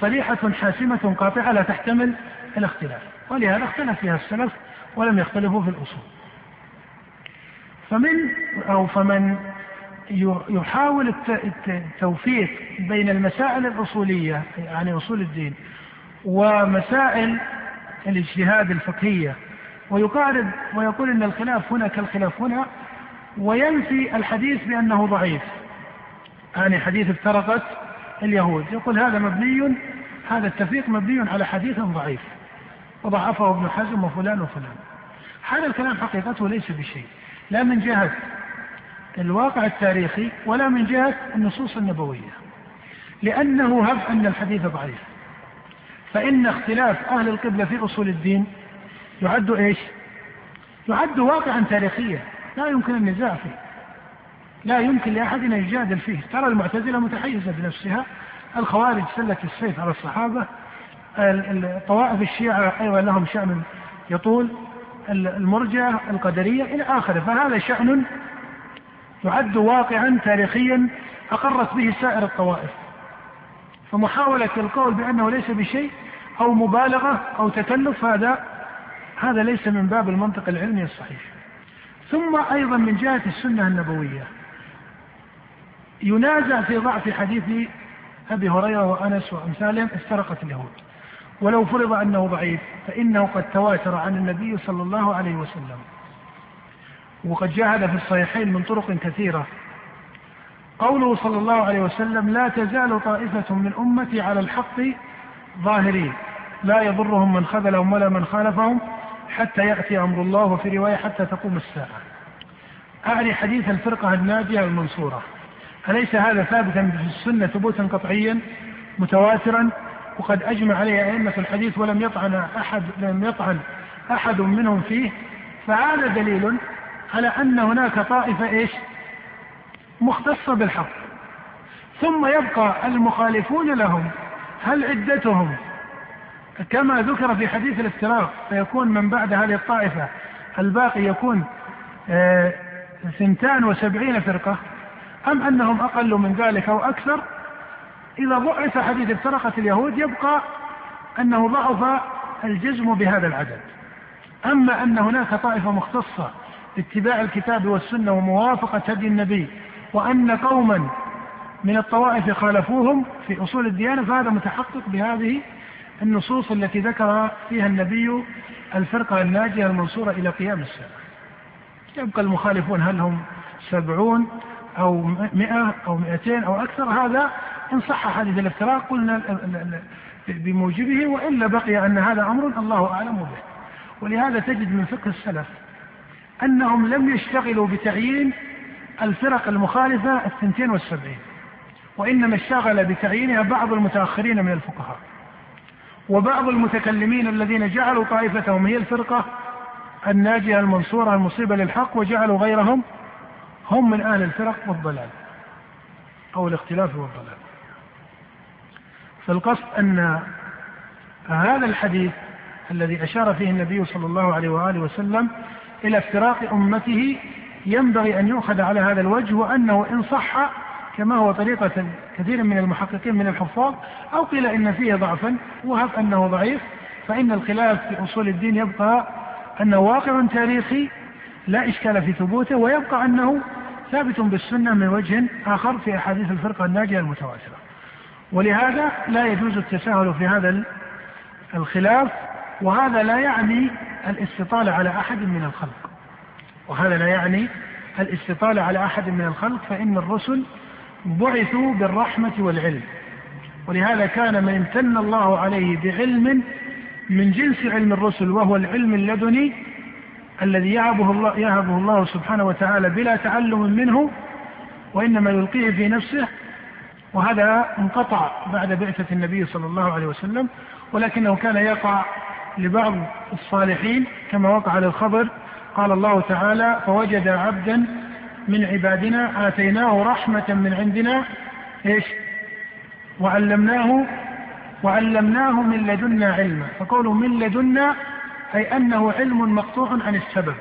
صريحة حاسمة قاطعة لا تحتمل الاختلاف. ولهذا اختلف فيها السلف ولم يختلفوا في الأصول. فمن أو فمن يحاول التوفيق بين المسائل الأصولية يعني أصول الدين ومسائل الاجتهاد الفقهية. ويقارب ويقول إن الخلاف هنا كالخلاف هنا وينفي الحديث بأنه ضعيف. يعني حديث افترقت اليهود. يقول هذا مبني هذا التفريق مبني على حديث ضعيف. وضعفه ابن حزم وفلان وفلان. هذا الكلام حقيقته ليس بشيء لا من جهة الواقع التاريخي ولا من جهة النصوص النبوية. لأنه هب أن الحديث ضعيف. فإن اختلاف أهل القبلة في أصول الدين يعد إيش؟ يعد واقعا تاريخيا. لا يمكن النزاع فيه. لا يمكن لأحد أن يجادل فيه. ترى المعتزلة متحيزة بنفسها. الخوارج سلت السيف على الصحابة. طوائف الشيعة أيضا لهم شأن يطول. المرجعة القدرية إلى آخره. فهذا شأن يعد واقعا تاريخيا أقرت به سائر الطوائف. فمحاولة القول بأنه ليس بشيء أو مبالغة أو تكلف هذا هذا ليس من باب المنطق العلمي الصحيح. ثم أيضا من جهة السنة النبوية. ينازع في ضعف حديث أبي هريرة وأنس وأمثالهم افترقت اليهود. ولو فرض أنه ضعيف فإنه قد تواتر عن النبي صلى الله عليه وسلم. وقد جاء في الصحيحين من طرق كثيرة. قوله صلى الله عليه وسلم لا تزال طائفة من أمتي على الحق ظاهرين. لا يضرهم من خذلهم ولا من خالفهم حتى يأتي أمر الله وفي رواية حتى تقوم الساعة. أعني حديث الفرقة الناجية المنصورة. أليس هذا ثابتا في السنة ثبوتا قطعيا متواترا؟ وقد أجمع عليه أئمة الحديث ولم يطعن أحد لم يطعن أحد منهم فيه فهذا دليل على أن هناك طائفة إيش؟ مختصة بالحق. ثم يبقى المخالفون لهم. هل عدتهم؟ كما ذكر في حديث الافتراق فيكون من بعد هذه الطائفة الباقي يكون آه، ثنتان وسبعين فرقة. أم أنهم أقل من ذلك أو أكثر؟ إذا ضعف حديث افترقت اليهود يبقى أنه ضعف الجزم بهذا العدد. أما أن هناك طائفة مختصة باتباع الكتاب والسنة وموافقة هدي النبي وأن قوما من الطوائف خالفوهم في أصول الديانة فهذا متحقق بهذه النصوص التي ذكر فيها النبي الفرقة الناجية المنصورة إلى قيام الساعة. يبقى المخالفون هل هم سبعون أو مئة أو مئتين أو أكثر؟ هذا إن صح حديث الافتراق قلنا بموجبه وإلا بقي أن هذا أمر الله أعلم به. ولهذا تجد من فقه السلف أنهم لم يشتغلوا بتعيين الفرق المخالفة الثنتين والسبعين وإنما اشتغل بتعيينها بعض المتأخرين من الفقهاء. وبعض المتكلمين الذين جعلوا طائفتهم هي الفرقة الناجية المنصورة المصيبة للحق وجعلوا غيرهم هم من أهل الفرق والضلال أو الاختلاف والضلال. فالقصد أن هذا الحديث الذي أشار فيه النبي صلى الله عليه وآله وسلم إلى افتراق أمته ينبغي أن يؤخذ على هذا الوجه وأنه إن صح كما هو طريقة كثير من المحققين من الحفاظ أو قيل إن فيه ضعفا وهب أنه ضعيف فإن الخلاف في أصول الدين يبقى أنه واقع تاريخي لا إشكال في ثبوته ويبقى أنه ثابت بالسنة من وجه آخر في أحاديث الفرقة الناجية المتواترة. ولهذا لا يجوز التساهل في هذا الخلاف وهذا لا يعني الاستطالة على أحد من الخلق. وهذا لا يعني الاستطالة على أحد من الخلق فإن الرسل بعثوا بالرحمة والعلم. ولهذا كان من امتن الله عليه بعلم من جنس علم الرسل وهو العلم اللدني الذي يهبه الله يهبه الله سبحانه وتعالى بلا تعلم منه وإنما يلقيه في نفسه. وهذا انقطع بعد بعثة النبي صلى الله عليه وسلم ولكنه كان يقع لبعض الصالحين كما وقع للخبر قال الله تعالى فوجد عبدا من عبادنا آتيناه رحمة من عندنا. إيش؟ وعلمناه وعلمناه من لدنا علما. فقوله من لدنا أي أنه علم مقطوع عن السبب.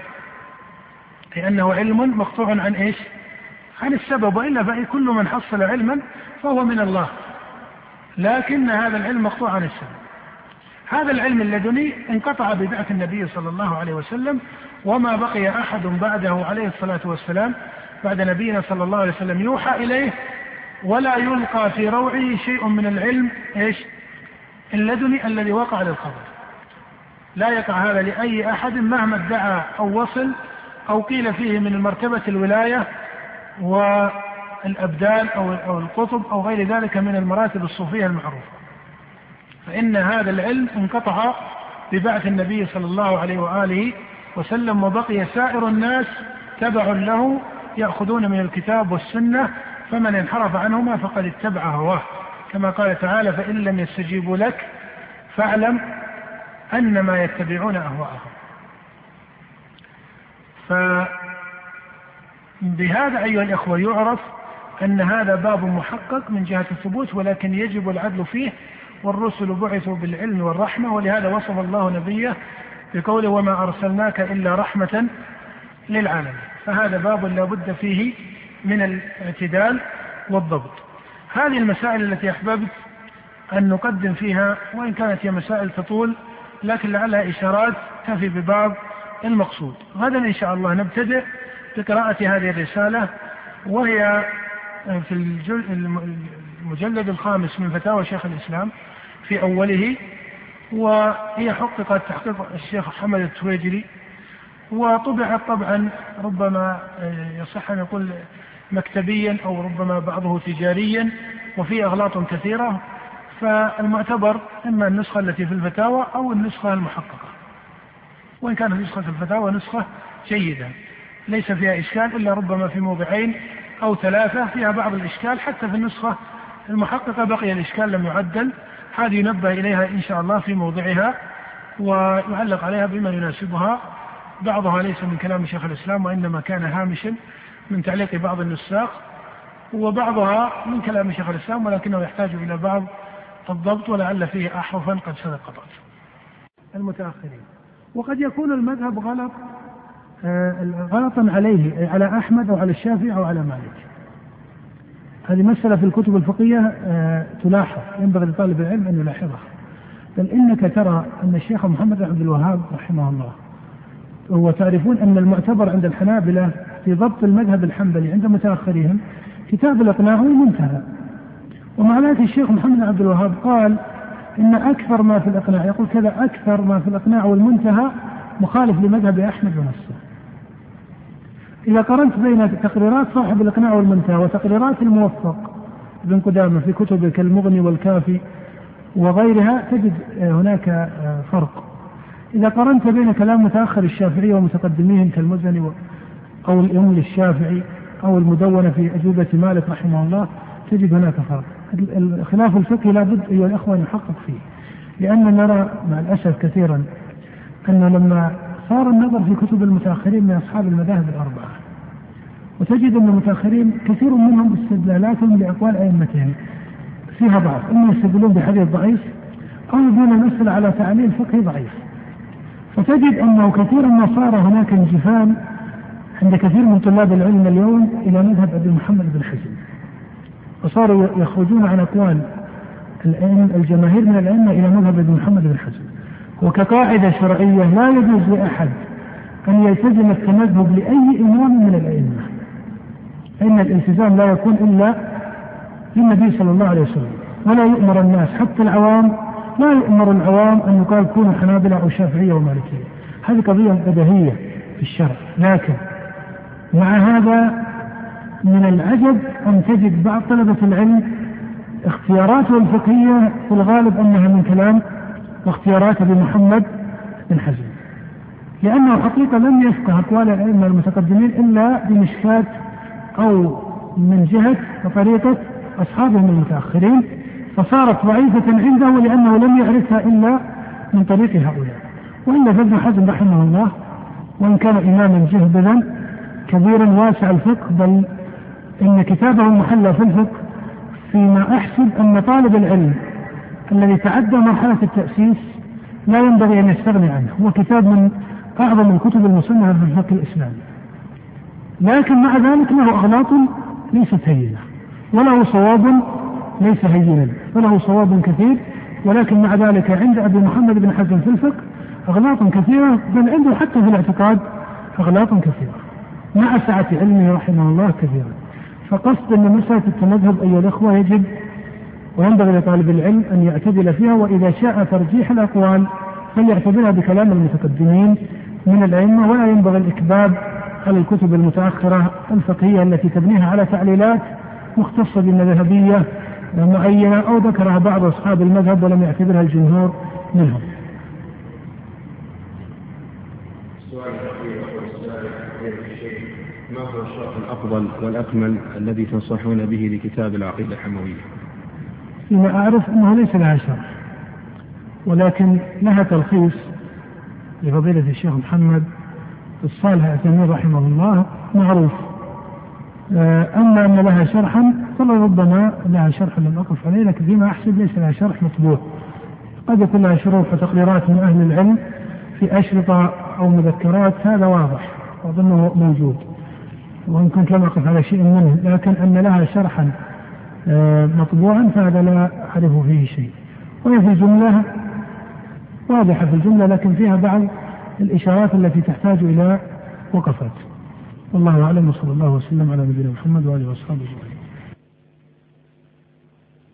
أي أنه علم مقطوع عن إيش؟ عن السبب وإلا فأي كل من حصل علما فهو من الله. لكن هذا العلم مقطوع عن السبب. هذا العلم اللدني انقطع ببعث النبي صلى الله عليه وسلم وما بقي أحد بعده عليه الصلاة والسلام بعد نبينا صلى الله عليه وسلم يوحى إليه ولا يلقى في روعه شيء من العلم إيش؟ اللدني الذي وقع للخبر. لا يقع هذا لأي أحد مهما ادعى أو وصل أو قيل فيه من مرتبة الولاية والأبدال أو أو القطب أو غير ذلك من المراتب الصوفية المعروفة. فإن هذا العلم انقطع ببعث النبي صلى الله عليه وآله وسلم وبقي سائر الناس تبع له يأخذون من الكتاب والسنة فمن انحرف عنهما فقد اتبع هواه. كما قال تعالى فإن لم يستجيبوا لك فاعلم أنما يتبعون أهواءهم. فبهذا أيها الإخوة يعرف أن هذا باب محقق من جهة الثبوت ولكن يجب العدل فيه والرسل بعثوا بالعلم والرحمة ولهذا وصف الله نبيه بقوله وما أرسلناك إلا رحمة للعالمين. فهذا باب لا بد فيه من الاعتدال والضبط. هذه المسائل التي أحببت أن نقدم فيها وإن كانت هي مسائل تطول لكن لعلها إشارات تفي ببعض المقصود. غدا إن شاء الله نبتدئ بقراءة هذه الرسالة وهي في المجلد الخامس من فتاوى شيخ الإسلام. في أوله وهي حققت تحقيق الشيخ محمد التويجري وطبعت طبعا ربما آه، يصح أن نقول مكتبيا أو ربما بعضه تجاريا وفيه أغلاط كثيرة فالمعتبر إما النسخة التي في الفتاوى أو النسخة المحققة. وإن كانت نسخة الفتاوى نسخة جيدة ليس فيها إشكال إلا ربما في موضعين أو ثلاثة فيها بعض الإشكال حتى في النسخة المحققة بقي الإشكال لم يعدل. هذه ينبه إليها إن شاء الله في موضعها ويعلق عليها بما يناسبها. بعضها ليس من كلام شيخ الإسلام وإنما كان هامشا من تعليق بعض النساق وبعضها من كلام شيخ الإسلام ولكنه يحتاج إلى بعض الضبط ولعل فيه أحرفا قد سبقت المتأخرين. وقد يكون المذهب غلط آه، غلطا عليه على أحمد أو على الشافعي أو على مالك. هذه مسألة في الكتب الفقهية آه، تلاحظ ينبغي لطالب العلم أن يلاحظها. بل إنك ترى أن الشيخ محمد بن عبد الوهاب رحمه الله وتعرفون أن المعتبر عند الحنابلة في ضبط المذهب الحنبلي عند متأخرهم كتاب الإقناع هو منتهى. ومع ذلك الشيخ محمد بن عبد الوهاب قال إن أكثر ما في الإقناع يقول كذا أكثر ما في الإقناع والمنتهى مخالف لمذهب أحمد ونفسه إذا قرنت بين تقريرات صاحب الإقناع والمنتهى وتقريرات الموفق ابن قدامة في كتبه كالمغني والكافي وغيرها تجد هناك فرق. إذا قرنت بين كلام متأخر الشافعية ومتقدميهم كالمزني أو الأم للشافعي أو المدونة في أجوبة مالك رحمه الله تجد هناك فرق. الخلاف الفقهي لابد أيها الأخوة نحقق فيه لأن نرى مع الأسف كثيرا أن لما صار النظر في كتب المتأخرين من أصحاب المذاهب الأربعة. وتجد أن المتأخرين كثير منهم استدلالاتهم لأقوال أئمتهم. فيها ضعف. إما يستدلون بحديث ضعيف أو يبنون المسألة على تعليل فقهي ضعيف. فتجد أنه كثيرا ما صار هناك انجفان عند كثير من طلاب العلم اليوم إلى مذهب أبي محمد بن حزم. وصاروا يخرجون عن أقوال الجماهير من الأئمة إلى مذهب ابن محمد بن حزم. وكقاعدة شرعية لا يجوز لأحد أن يلتزم التمذهب لأي إمام من الأئمة. فإن الالتزام لا يكون إلا للنبي صلى الله عليه وسلم. ولا يؤمر الناس حتى العوام لا يؤمر العوام أن يقال كونوا حنابلة أو شافعية ومالكية هذه قضية بديهية في الشرع. لكن مع هذا من العجب أن تجد بعض طلبة العلم اختياراته الفقهية في الغالب أنها من كلام واختيارات ابي محمد بن حزم. لأنه حقيقة لم يفقه أقوال الأئمة المتقدمين إلا بمشكاة أو من جهة وطريقة أصحابهم المتأخرين فصارت ضعيفة عنده لأنه لم يعرفها إلا من طريق هؤلاء. وإلا فابن حزم رحمه الله وإن كان إماما جهبذا كبيرا واسع الفقه بل إن كتابه المحلى في الفقه فيما أحسب أن طالب العلم الذي تعدى مرحلة التأسيس لا ينبغي أن يستغني عنه. هو كتاب من أعظم الكتب المصنفة في الفقه الإسلامي. لكن مع ذلك له أغلاط ليست هينة. وله صواب ليس هينا. وله صواب كثير. ولكن مع ذلك عند أبي محمد بن حزم في الفقه أغلاط كثيرة بل عنده حتى في الاعتقاد أغلاط كثيرة. مع سعة علمه رحمه الله كثيرا. فقصد أن مسألة التمذهب أيها الأخوة يجب وينبغي لطالب العلم أن يعتدل فيها وإذا شاء ترجيح الأقوال فليعتبرها بكلام المتقدمين من الأئمة ولا ينبغي الإكباب على الكتب المتأخرة الفقهية التي تبنيها على تعليلات مختصة بالمذهبية معينة أو ذكرها بعض أصحاب المذهب ولم يعتبرها الجمهور منهم. ما هو الشرح الأفضل والأكمل الذي تنصحون به لكتاب العقيدة الحموية؟ فيما أعرف أنه ليس لها شرح ولكن لها تلخيص لفضيلة الشيخ محمد الصالح العثيمين رحمه الله معروف. آه، أما أن لها شرحا فلربما لها شرح لم أقف عليه لكن فيما أحسب ليس لها شرح مطبوع. قد يكون لها شروح وتقريرات من أهل العلم في أشرطة أو مذكرات هذا واضح وأظنه موجود. وإن كنت لم أقف على شيء منه لكن أن لها شرحا مطبوعا فهذا لا أعرف فيه شيء. وهي في الجملة واضحة في الجملة لكن فيها بعض الإشارات التي تحتاج إلى وقفات. والله أعلم وصلى الله وسلم على نبينا محمد وآله وأصحابه أجمعين.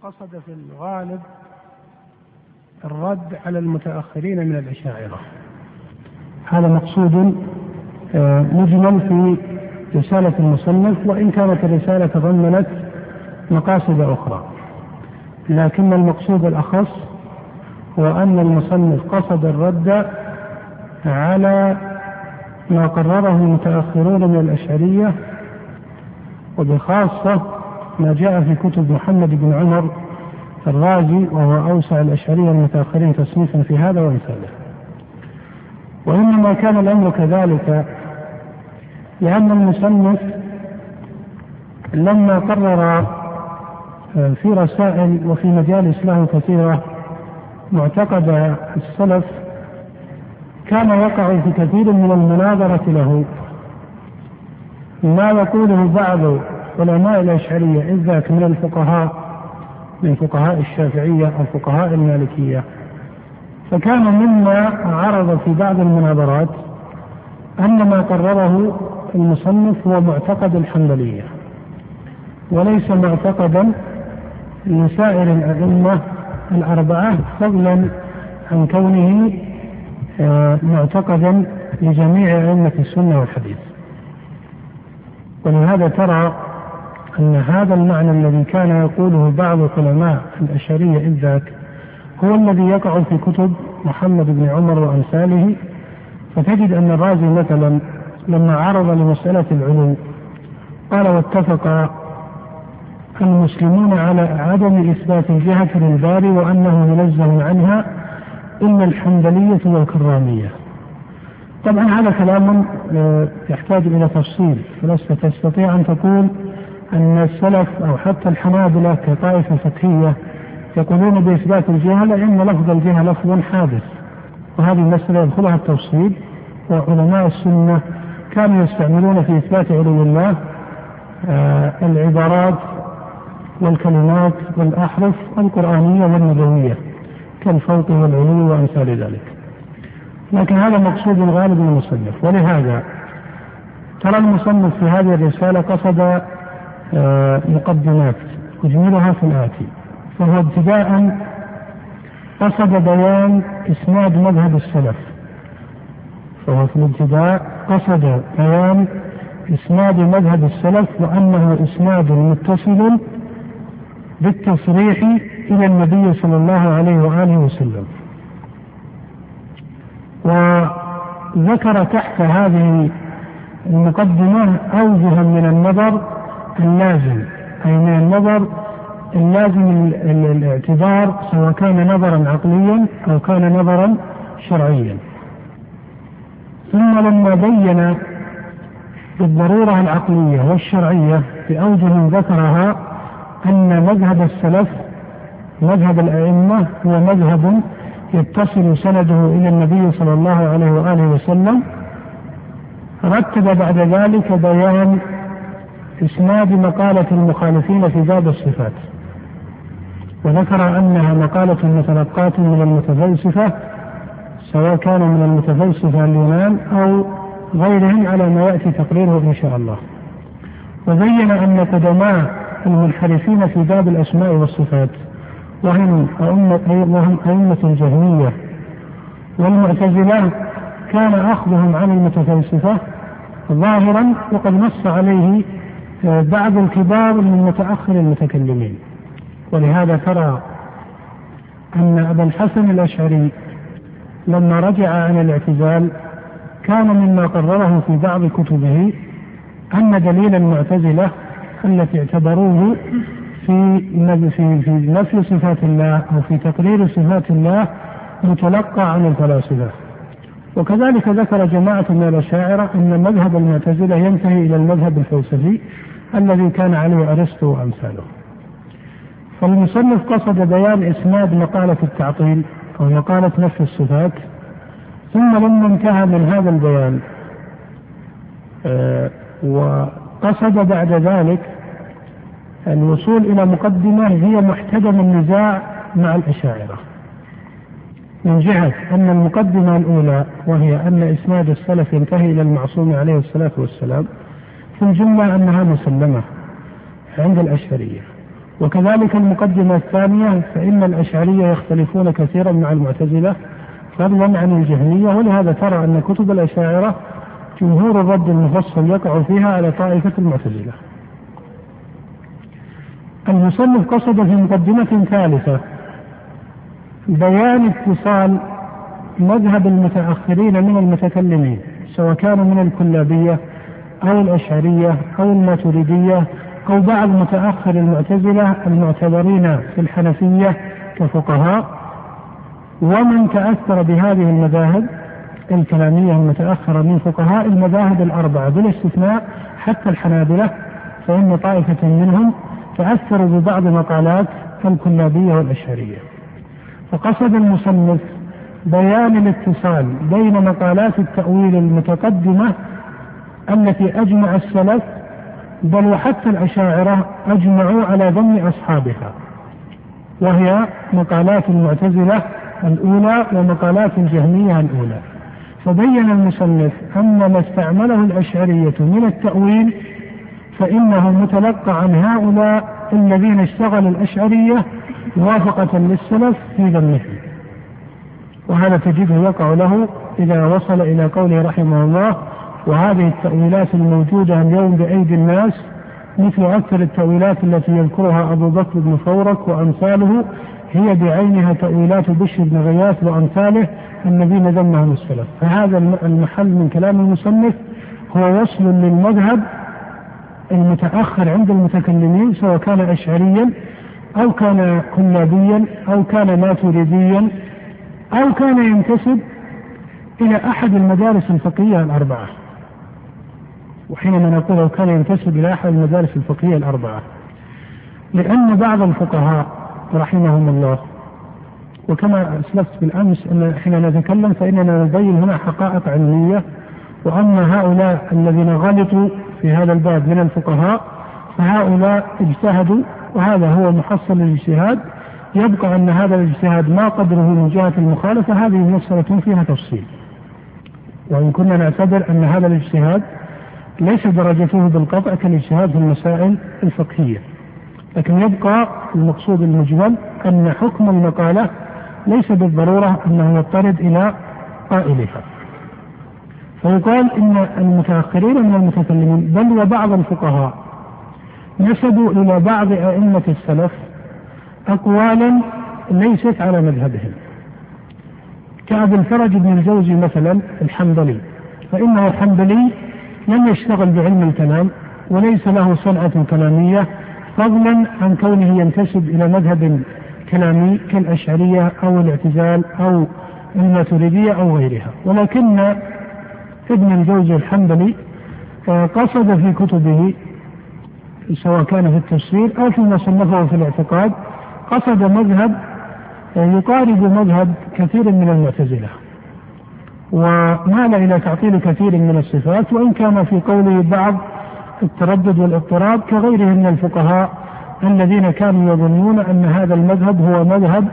قصد في الغالب الرد على المتأخرين من الأشاعرة. هذا مقصود آه، مجمل في رسالة المصنف وإن كانت الرسالة تضمنت مقاصد أخرى. لكن المقصود الأخص هو أن المصنف قصد الرد على ما قرره المتأخرون من الأشعرية وبخاصة ما جاء في كتب محمد بن عمر الرازي وهو أوسع الأشعرية المتأخرين تصنيفا في هذا ومثاله وإنما كان الأمر كذلك لأن المصنف لما قرر في رسائل وفي مجالس له كثيرة معتقد السلف كان يقع في كثير من المناظرة له. ما يقوله بعض علماء الأشعرية إذ ذاك من الفقهاء من فقهاء الشافعية أو فقهاء المالكية. فكان مما عرض في بعض المناظرات أن ما قرره المصنف هو معتقد الحنبلية وليس معتقدا لسائر الأئمة الأربعة فضلا عن كونه آه، معتقدا لجميع أئمة السنة والحديث. ولهذا ترى أن هذا المعنى الذي كان يقوله بعض علماء الأشعرية إذ ذاك هو الذي يقع في كتب محمد بن عمر وأمثاله. فتجد أن الرازي مثلا لما عرض لمسألة العلو قال واتفق المسلمون على عدم إثبات الجهة للباري وأنه منزه عنها إلا الحنبلية والكرامية. طبعا هذا كلام آه، يحتاج إلى تفصيل فلست تستطيع أن تقول أن السلف أو حتى الحنابلة كطائفة فقهية يقولون بإثبات الجهة لأن لفظ الجهة لفظ حادث وهذه المسألة يدخلها التفصيل. وعلماء السنة كانوا يستعملون في إثبات علو الله آه، العبارات والكلمات والأحرف القرآنية والنبوية كالفوق والعلو وأمثال ذلك. لكن هذا مقصود غالب المصنف. ولهذا ترى المصنف في هذه الرسالة قصد آه، مقدمات أجملها في الآتي فهو ابتداء قصد بيان إسناد مذهب السلف. فهو في الابتداء قصد بيان إسناد مذهب السلف وأنه إسناد متصل بالتصريح إلى النبي صلى الله عليه وآله وسلم. وذكر تحت هذه المقدمة أوجها من النظر اللازم أي من النظر اللازم الاعتبار سواء كان نظرا عقليا أو كان نظرا شرعيا. ثم لما بين بالضرورة العقلية والشرعية بأوجه ذكرها أن مذهب السلف مذهب الأئمة هو مذهب يتصل سنده إلى النبي صلى الله عليه وآله وسلم. رتب بعد ذلك بيان إسناد مقالة المخالفين في باب الصفات. وذكر أنها مقالة متلقاة من المتفلسفة سواء كان من المتفلسفة اليونان أو غيرهم على ما يأتي تقريره إن شاء الله. وبين أن قدماء المنحرفين في باب الأسماء والصفات وهم أئمة وهم أئمة الجهمية والمعتزلة كان أخذهم عن المتفلسفة ظاهرا وقد نص عليه آه، بعض الكبار من متأخر المتكلمين. ولهذا ترى أن أبا الحسن الأشعري لما رجع عن الاعتزال كان مما قرره في بعض كتبه أن دليل المعتزلة التي اعتبروه في في في نفي صفات الله أو في تقرير صفات الله متلقى عن الفلاسفة. وكذلك ذكر جماعة من الأشاعرة أن مذهب المعتزلة ينتهي إلى المذهب الفلسفي الذي كان عليه أرسطو وأمثاله. فالمصنف قصد بيان إسناد مقالة التعطيل أو مقالة نفي الصفات ثم لما انتهى من هذا البيان آه وقصد بعد ذلك الوصول إلى مقدمة هي محتدم النزاع مع الأشاعرة. من جهة أن المقدمة الأولى وهي أن إسناد السلف ينتهي إلى المعصوم عليه الصلاة والسلام في الجملة أنها مسلمة عند الأشعرية. وكذلك المقدمة الثانية فإن الأشعرية يختلفون كثيرا مع المعتزلة فضلا عن الجهمية ولهذا ترى أن كتب الأشاعرة جمهور الرد المفصل يقع فيها على طائفة المعتزلة. المصنف قصد في مقدمة ثالثة بيان اتصال مذهب المتأخرين من المتكلمين سواء كانوا من الكلابية أو الأشعرية أو الماتريدية أو بعض متأخر المعتزلة المعتبرين في الحنفية كفقهاء. ومن تأثر بهذه المذاهب الكلامية المتأخرة من فقهاء المذاهب الأربعة بالاستثناء حتى الحنابلة فإن طائفة منهم تأثروا ببعض مقالات الكلابية والأشعرية فقصد المصنف بيان الاتصال بين مقالات التأويل المتقدمة التي أجمع السلف بل وحتى الأشاعرة أجمعوا على ذم أصحابها. وهي مقالات المعتزلة الأولى ومقالات الجهمية الأولى. فبين المصنف أن ما استعمله الأشعرية من التأويل فإنه متلقى عن هؤلاء الذين اشتغلوا الأشعرية موافقة للسلف في ذمه. وهذا تجده يقع له إذا وصل إلى قوله رحمه الله وهذه التأويلات الموجودة اليوم بأيدي الناس مثل أكثر التأويلات التي يذكرها أبو بكر بن فورك وأمثاله هي بعينها تأويلات بشر بن غياث وأمثاله الذين ذمهم السلف. فهذا المحل من كلام المصنف هو وصل للمذهب المتأخر عند المتكلمين سواء كان أشعريا أو كان كلابيا أو كان ماتريديا أو كان ينتسب إلى أحد المدارس الفقهية الأربعة. وحينما نقول أو كان ينتسب إلى أحد المدارس الفقهية الأربعة. لأن بعض الفقهاء رحمهم الله وكما أسلفت بالأمس أن حين نتكلم فإننا نبين هنا حقائق علمية وأما هؤلاء الذين غلطوا في هذا الباب من الفقهاء فهؤلاء اجتهدوا وهذا هو محصل الاجتهاد. يبقى أن هذا الاجتهاد ما قدره من جهة المخالفة هذه مسألة فيها تفصيل. وإن كنا نعتبر أن هذا الاجتهاد ليس درجته بالقطع كالاجتهاد في المسائل الفقهية. لكن يبقى المقصود المجمل أن حكم المقالة ليس بالضرورة أنه يضطرد إلى قائلها. فيقال إن المتأخرين من المتكلمين بل وبعض الفقهاء نسبوا إلى بعض أئمة السلف أقوالا ليست على مذهبهم. كأبي الفرج بن الجوزي مثلا الحنبلي فإنه الحنبلي لم يشتغل بعلم الكلام وليس له صنعة كلامية فضلا عن كونه ينتسب إلى مذهب كلامي كالأشعرية أو الاعتزال أو الماتريدية أو غيرها. ولكن ابن الجوزي الحنبلي آه، قصد في كتبه سواء كان في التفسير أو فيما صنفه في الاعتقاد قصد مذهب آه، يقارب مذهب كثير من المعتزلة. ومال إلى تعطيل كثير من الصفات وإن كان في قوله بعض التردد والاضطراب كغيره من الفقهاء الذين كانوا يظنون أن هذا المذهب هو مذهب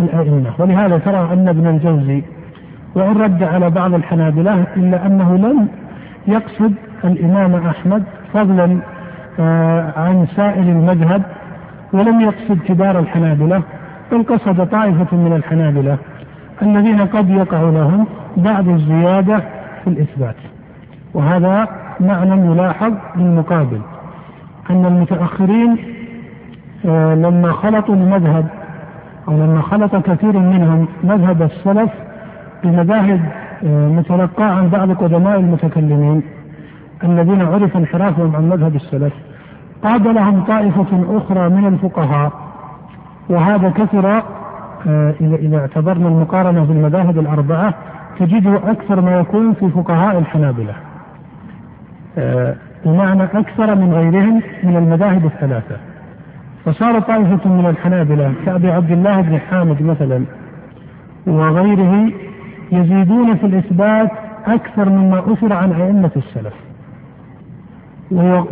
الأئمة. ولهذا ترى أن ابن الجوزي وإن رد على بعض الحنابلة إلا أنه لم يقصد الإمام أحمد فضلا آه، عن سائر المذهب ولم يقصد كبار الحنابلة بل قصد طائفة من الحنابلة الذين قد يقع لهم بعض الزيادة في الإثبات. وهذا معنى يلاحظ بالمقابل أن المتأخرين آه، لما خلطوا المذهب أو لما خلط كثير منهم مذهب السلف بمذاهب آه، متلقاة عن بعض قدماء المتكلمين الذين عرف انحرافهم عن مذهب السلف. قابلهم طائفة أخرى من الفقهاء وهذا كثر آه، إذا اعتبرنا المقارنة بالمذاهب الأربعة تجده أكثر ما يكون في فقهاء الحنابلة. آه، بمعنى أكثر من غيرهم من المذاهب الثلاثة. فصار طائفة من الحنابلة كأبي عبد الله بن حامد مثلا وغيره يزيدون في الإثبات أكثر مما أثر عن أئمة السلف.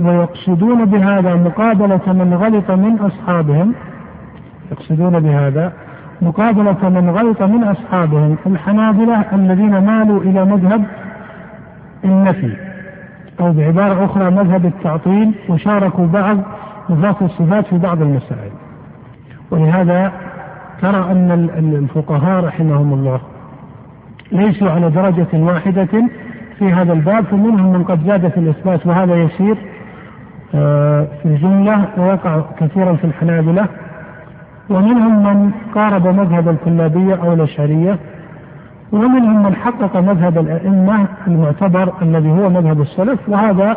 ويقصدون بهذا مقابلة من غلط من أصحابهم. يقصدون بهذا مقابلة من غلط من أصحابهم. الحنابلة الذين مالوا إلى مذهب النفي أو بعبارة أخرى مذهب التعطيل وشاركوا بعض نفاق الصفات في بعض المسائل. ولهذا ترى أن الفقهاء رحمهم الله ليسوا على درجة واحدة في هذا الباب فمنهم من قد زاد في الإثبات وهذا يسير آه، في الجملة ويقع كثيرا في الحنابلة. ومنهم من قارب مذهب الكلابية أو الأشعرية ومنهم من حقق مذهب الأئمة المعتبر الذي هو مذهب السلف وهذا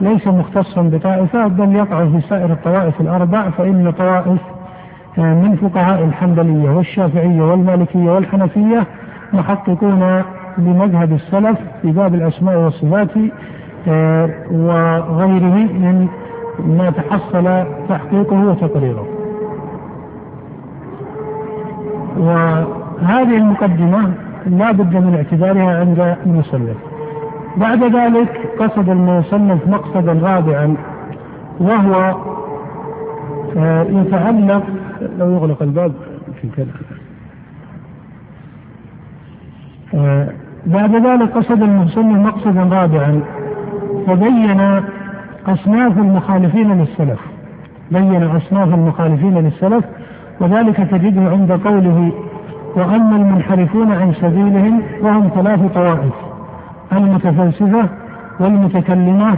ليس مختصا بطائفة بل يقع في سائر الطوائف الأربع فإن طوائف آه، من فقهاء الحنبلية والشافعية والمالكية والحنفية محققون لمذهب السلف في باب الأسماء والصفات آه، وغيره من ما تحصل تحقيقه وتقريره. وهذه المقدمة لا بد من اعتبارها عند المصنف. بعد ذلك قصد المصنف مقصدا رابعا وهو آه، يتعلق لو يغلق الباب في كذا آه، بعد ذلك قصد المصنف مقصدا رابعا فبين أصناف المخالفين للسلف بين أصناف المخالفين للسلف وذلك تجده عند قوله وأما المنحرفون عن سبيلهم وهم ثلاث طوائف المتفلسفة والمتكلمة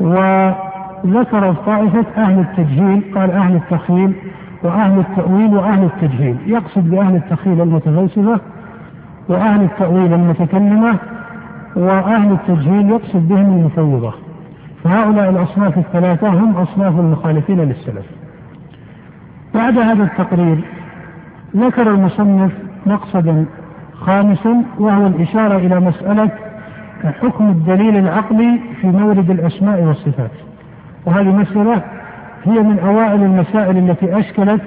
وذكر طائفة أهل التجهيل قال أهل التخيل وأهل التأويل وأهل التجهيل يقصد بأهل التخيل المتفلسفة وأهل التأويل المتكلمة وأهل التجهيل يقصد بهم المفوضة. فهؤلاء الأصناف الثلاثة هم أصناف المخالفين للسلف. بعد هذا التقرير ذكر المصنف مقصدا خامسا وهو الإشارة إلى مسألة حكم الدليل العقلي في مورد الأسماء والصفات. وهذه مسألة هي من أوائل المسائل التي أشكلت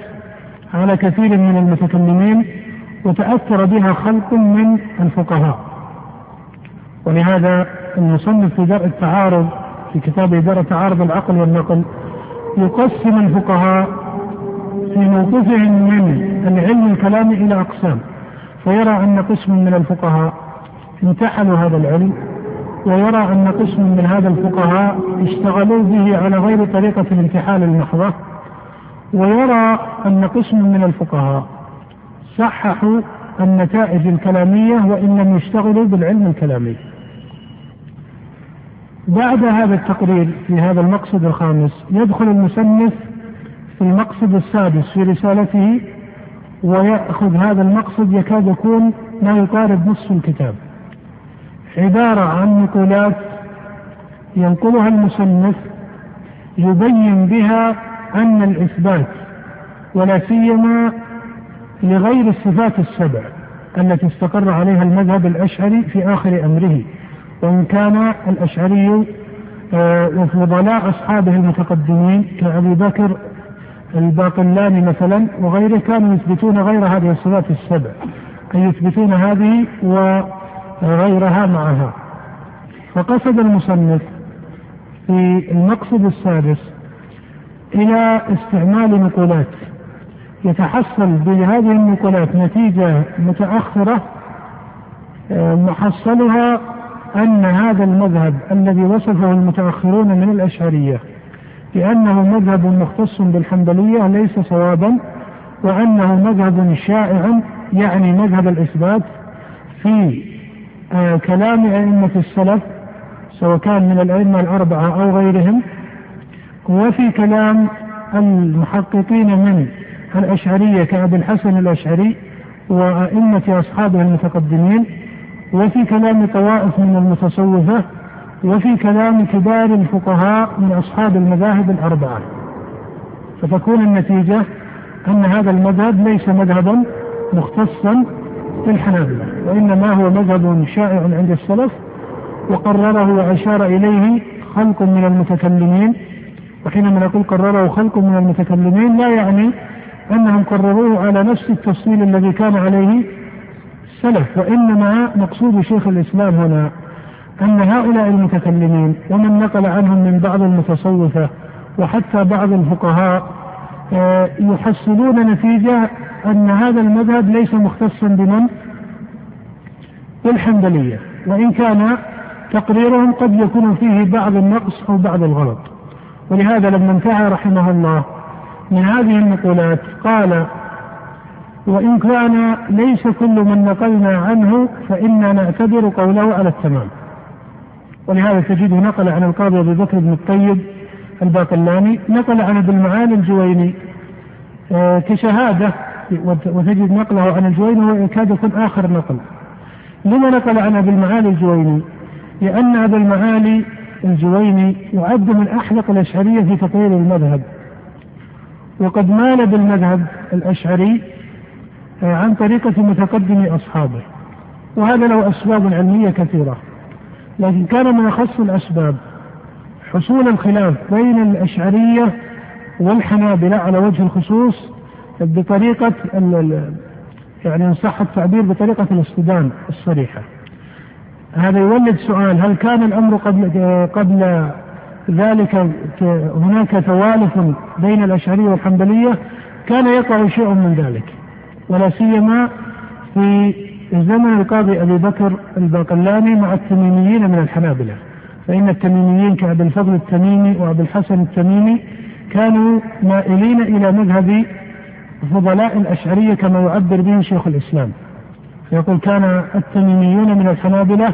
على كثير من المتكلمين وتأثر بها خلق من الفقهاء. ولهذا المصنف في درء التعارض في كتابه درء تعارض العقل والنقل يقسم الفقهاء في موقفهم من العلم الكلامي إلى أقسام. فيرى أن قسم من الفقهاء امتحنوا هذا العلم ويرى أن قسم من هذا الفقهاء اشتغلوا به على غير طريقة الامتحان المحضة ويرى أن قسم من الفقهاء صححوا النتائج الكلامية وإن لم يشتغلوا بالعلم الكلامي. بعد هذا التقرير في هذا المقصد الخامس يدخل المصنف في المقصد السادس في رسالته ويأخذ هذا المقصد يكاد يكون ما يقارب نصف الكتاب. عبارة عن نقولات ينقلها المصنف يبين بها أن الإثبات ولا سيما لغير الصفات السبع التي استقر عليها المذهب الأشعري في آخر أمره وإن كان الأشعري آه، وفضلاء أصحابه المتقدمين كأبي بكر الباقلاني مثلا وغيره كانوا يثبتون غير هذه الصفات السبع أي يثبتون هذه وغيرها معها. فقصد المصنف في المقصد السادس إلى استعمال نقولات يتحصل بهذه النقولات نتيجة متأخرة آه، محصلها أن هذا المذهب الذي وصفه المتأخرون من الأشعرية بأنه مذهب مختص بالحنبلية ليس صوابا وأنه مذهب شائع يعني مذهب الإثبات في آه كلام أئمة السلف سواء كان من الأئمة الأربعة أو غيرهم وفي كلام المحققين من الأشعرية كأبي الحسن الأشعري وأئمة أصحابه المتقدمين وفي كلام طوائف من المتصوفة وفي كلام كبار الفقهاء من أصحاب المذاهب الأربعة. فتكون النتيجة أن هذا المذهب ليس مذهبا مختصا بالحنابلة وإنما هو مذهب شائع عند السلف وقرره وأشار إليه خلق من المتكلمين. وحينما نقول قرره خلق من المتكلمين لا يعني أنهم قرروه على نفس التفصيل الذي كان عليه السلف وإنما مقصود شيخ الإسلام هنا أن هؤلاء المتكلمين ومن نقل عنهم من بعض المتصوفة وحتى بعض الفقهاء آه، يحصلون نتيجة أن هذا المذهب ليس مختصا بمن؟ بالحنبلية وإن كان تقريرهم قد يكون فيه بعض النقص أو بعض الغلط ولهذا لما انتهى رحمه الله من هذه النقولات قال وإن كان ليس كل من نقلنا عنه فإنا نعتبر قوله على التمام ولهذا تجده نقل عن القاضي ابي بكر بن الطيب الباقلاني نقل عن ابن المعالي الجويني آه، كشهادة وتجد نقله عن الجويني هو يكاد يكون آخر نقل. لما نقل عن أبي المعالي الجويني؟ لأن ابا المعالي الجويني يعد من احلق الأشعرية في تطوير المذهب. وقد مال بالمذهب الأشعري آه، عن طريقة متقدم أصحابه. وهذا له أسباب علمية كثيرة. لكن كان من أخص الأسباب حصول الخلاف بين الأشعرية والحنابلة على وجه الخصوص بطريقة يعني إن صح التعبير بطريقة الاصطدام الصريحة. هذا يولد سؤال هل كان الأمر قبل قبل ذلك هناك توالف بين الأشعرية والحنبلية؟ كان يقع شيء من ذلك ولا سيما في زمن القاضي أبي بكر الباقلاني مع التميميين من الحنابلة فإن التميميين كأبي الفضل التميمي وأبي الحسن التميمي كانوا مائلين إلى مذهب فضلاء الأشعرية كما يعبر به شيخ الإسلام يقول كان التميميون من الحنابلة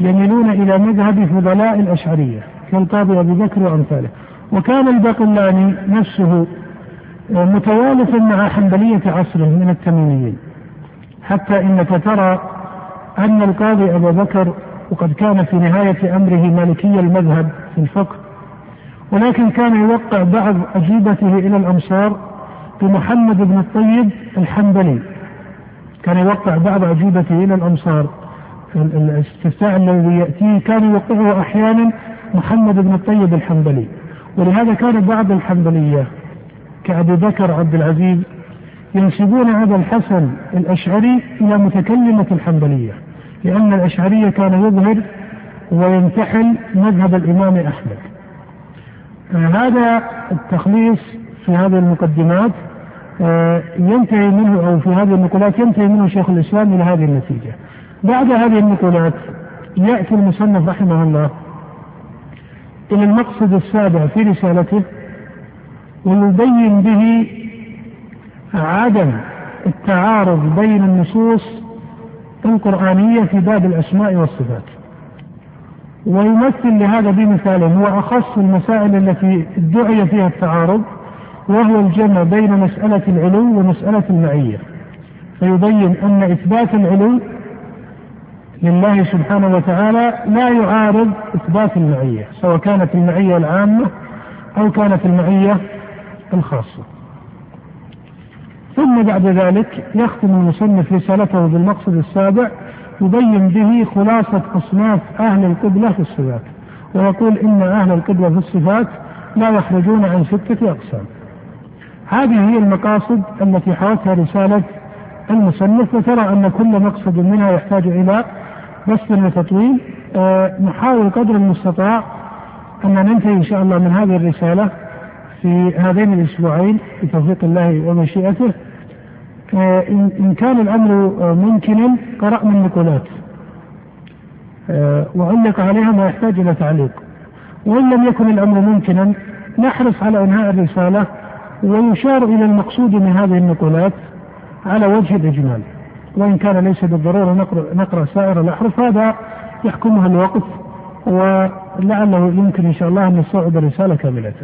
يميلون إلى مذهب فضلاء الأشعرية كالقاضي أبي بكر وأمثاله. وكان الباقلاني نفسه متوالفا مع حنبلية عصره من التميميين. حتى إنك ترى أن القاضي أبا بكر وقد كان في نهاية أمره مالكي المذهب في الفقه. ولكن كان يوقع بعض أجوبته إلى الأمصار بمحمد بن الطيب الحنبلي. كان يوقع بعض أجوبته إلى الأمصار. الاستفتاء الذي يأتيه كان يوقعه أحيانا محمد بن الطيب الحنبلي. ولهذا كان بعض الحنبلية كأبي بكر عبد العزيز ينسبون أبا الحسن الأشعري إلى متكلمة الحنبلية لأن الأشعرية كان يظهر وينتحل مذهب الإمام أحمد. هذا التخليص في هذه المقدمات آه، ينتهي منه أو في هذه النقولات ينتهي منه شيخ الإسلام إلى هذه النتيجة. بعد هذه النقولات يأتي المصنف رحمه الله إلى المقصد السابع في رسالته ويبين به عدم التعارض بين النصوص القرآنية في باب الأسماء والصفات. ويمثل لهذا بمثال هو أخص المسائل التي ادعي فيها التعارض وهو الجمع بين مسألة العلو ومسألة المعية. فيبين أن إثبات العلو لله سبحانه وتعالى لا يعارض إثبات المعية سواء كانت المعية العامة أو كانت المعية الخاصة. ثم بعد ذلك يختم المصنف رسالته بالمقصد السابع يبين به خلاصة أصناف أهل القبلة في الصفات ويقول إن أهل القبلة في الصفات لا يخرجون عن ستة أقسام. هذه هي المقاصد التي حوتها رسالة المصنف وترى أن كل مقصد منها يحتاج إلى بسط وتطويل آه، نحاول قدر المستطاع أن ننتهي إن شاء الله من هذه الرسالة في هذين الأسبوعين بتوفيق الله ومشيئته. آه، إن كان الأمر آه، ممكنا قرأنا النقولات وعلق عليها ما يحتاج إلى تعليق. وإن لم يكن الأمر ممكنا نحرص على إنهاء الرسالة ويشار إلى المقصود من هذه النقولات على وجه الإجمال. وإن كان ليس بالضرورة نقرأ, نقرأ سائر الأحرف هذا يحكمها الوقت ولعله يمكن إن شاء الله أن نستوعب الرسالة كاملة.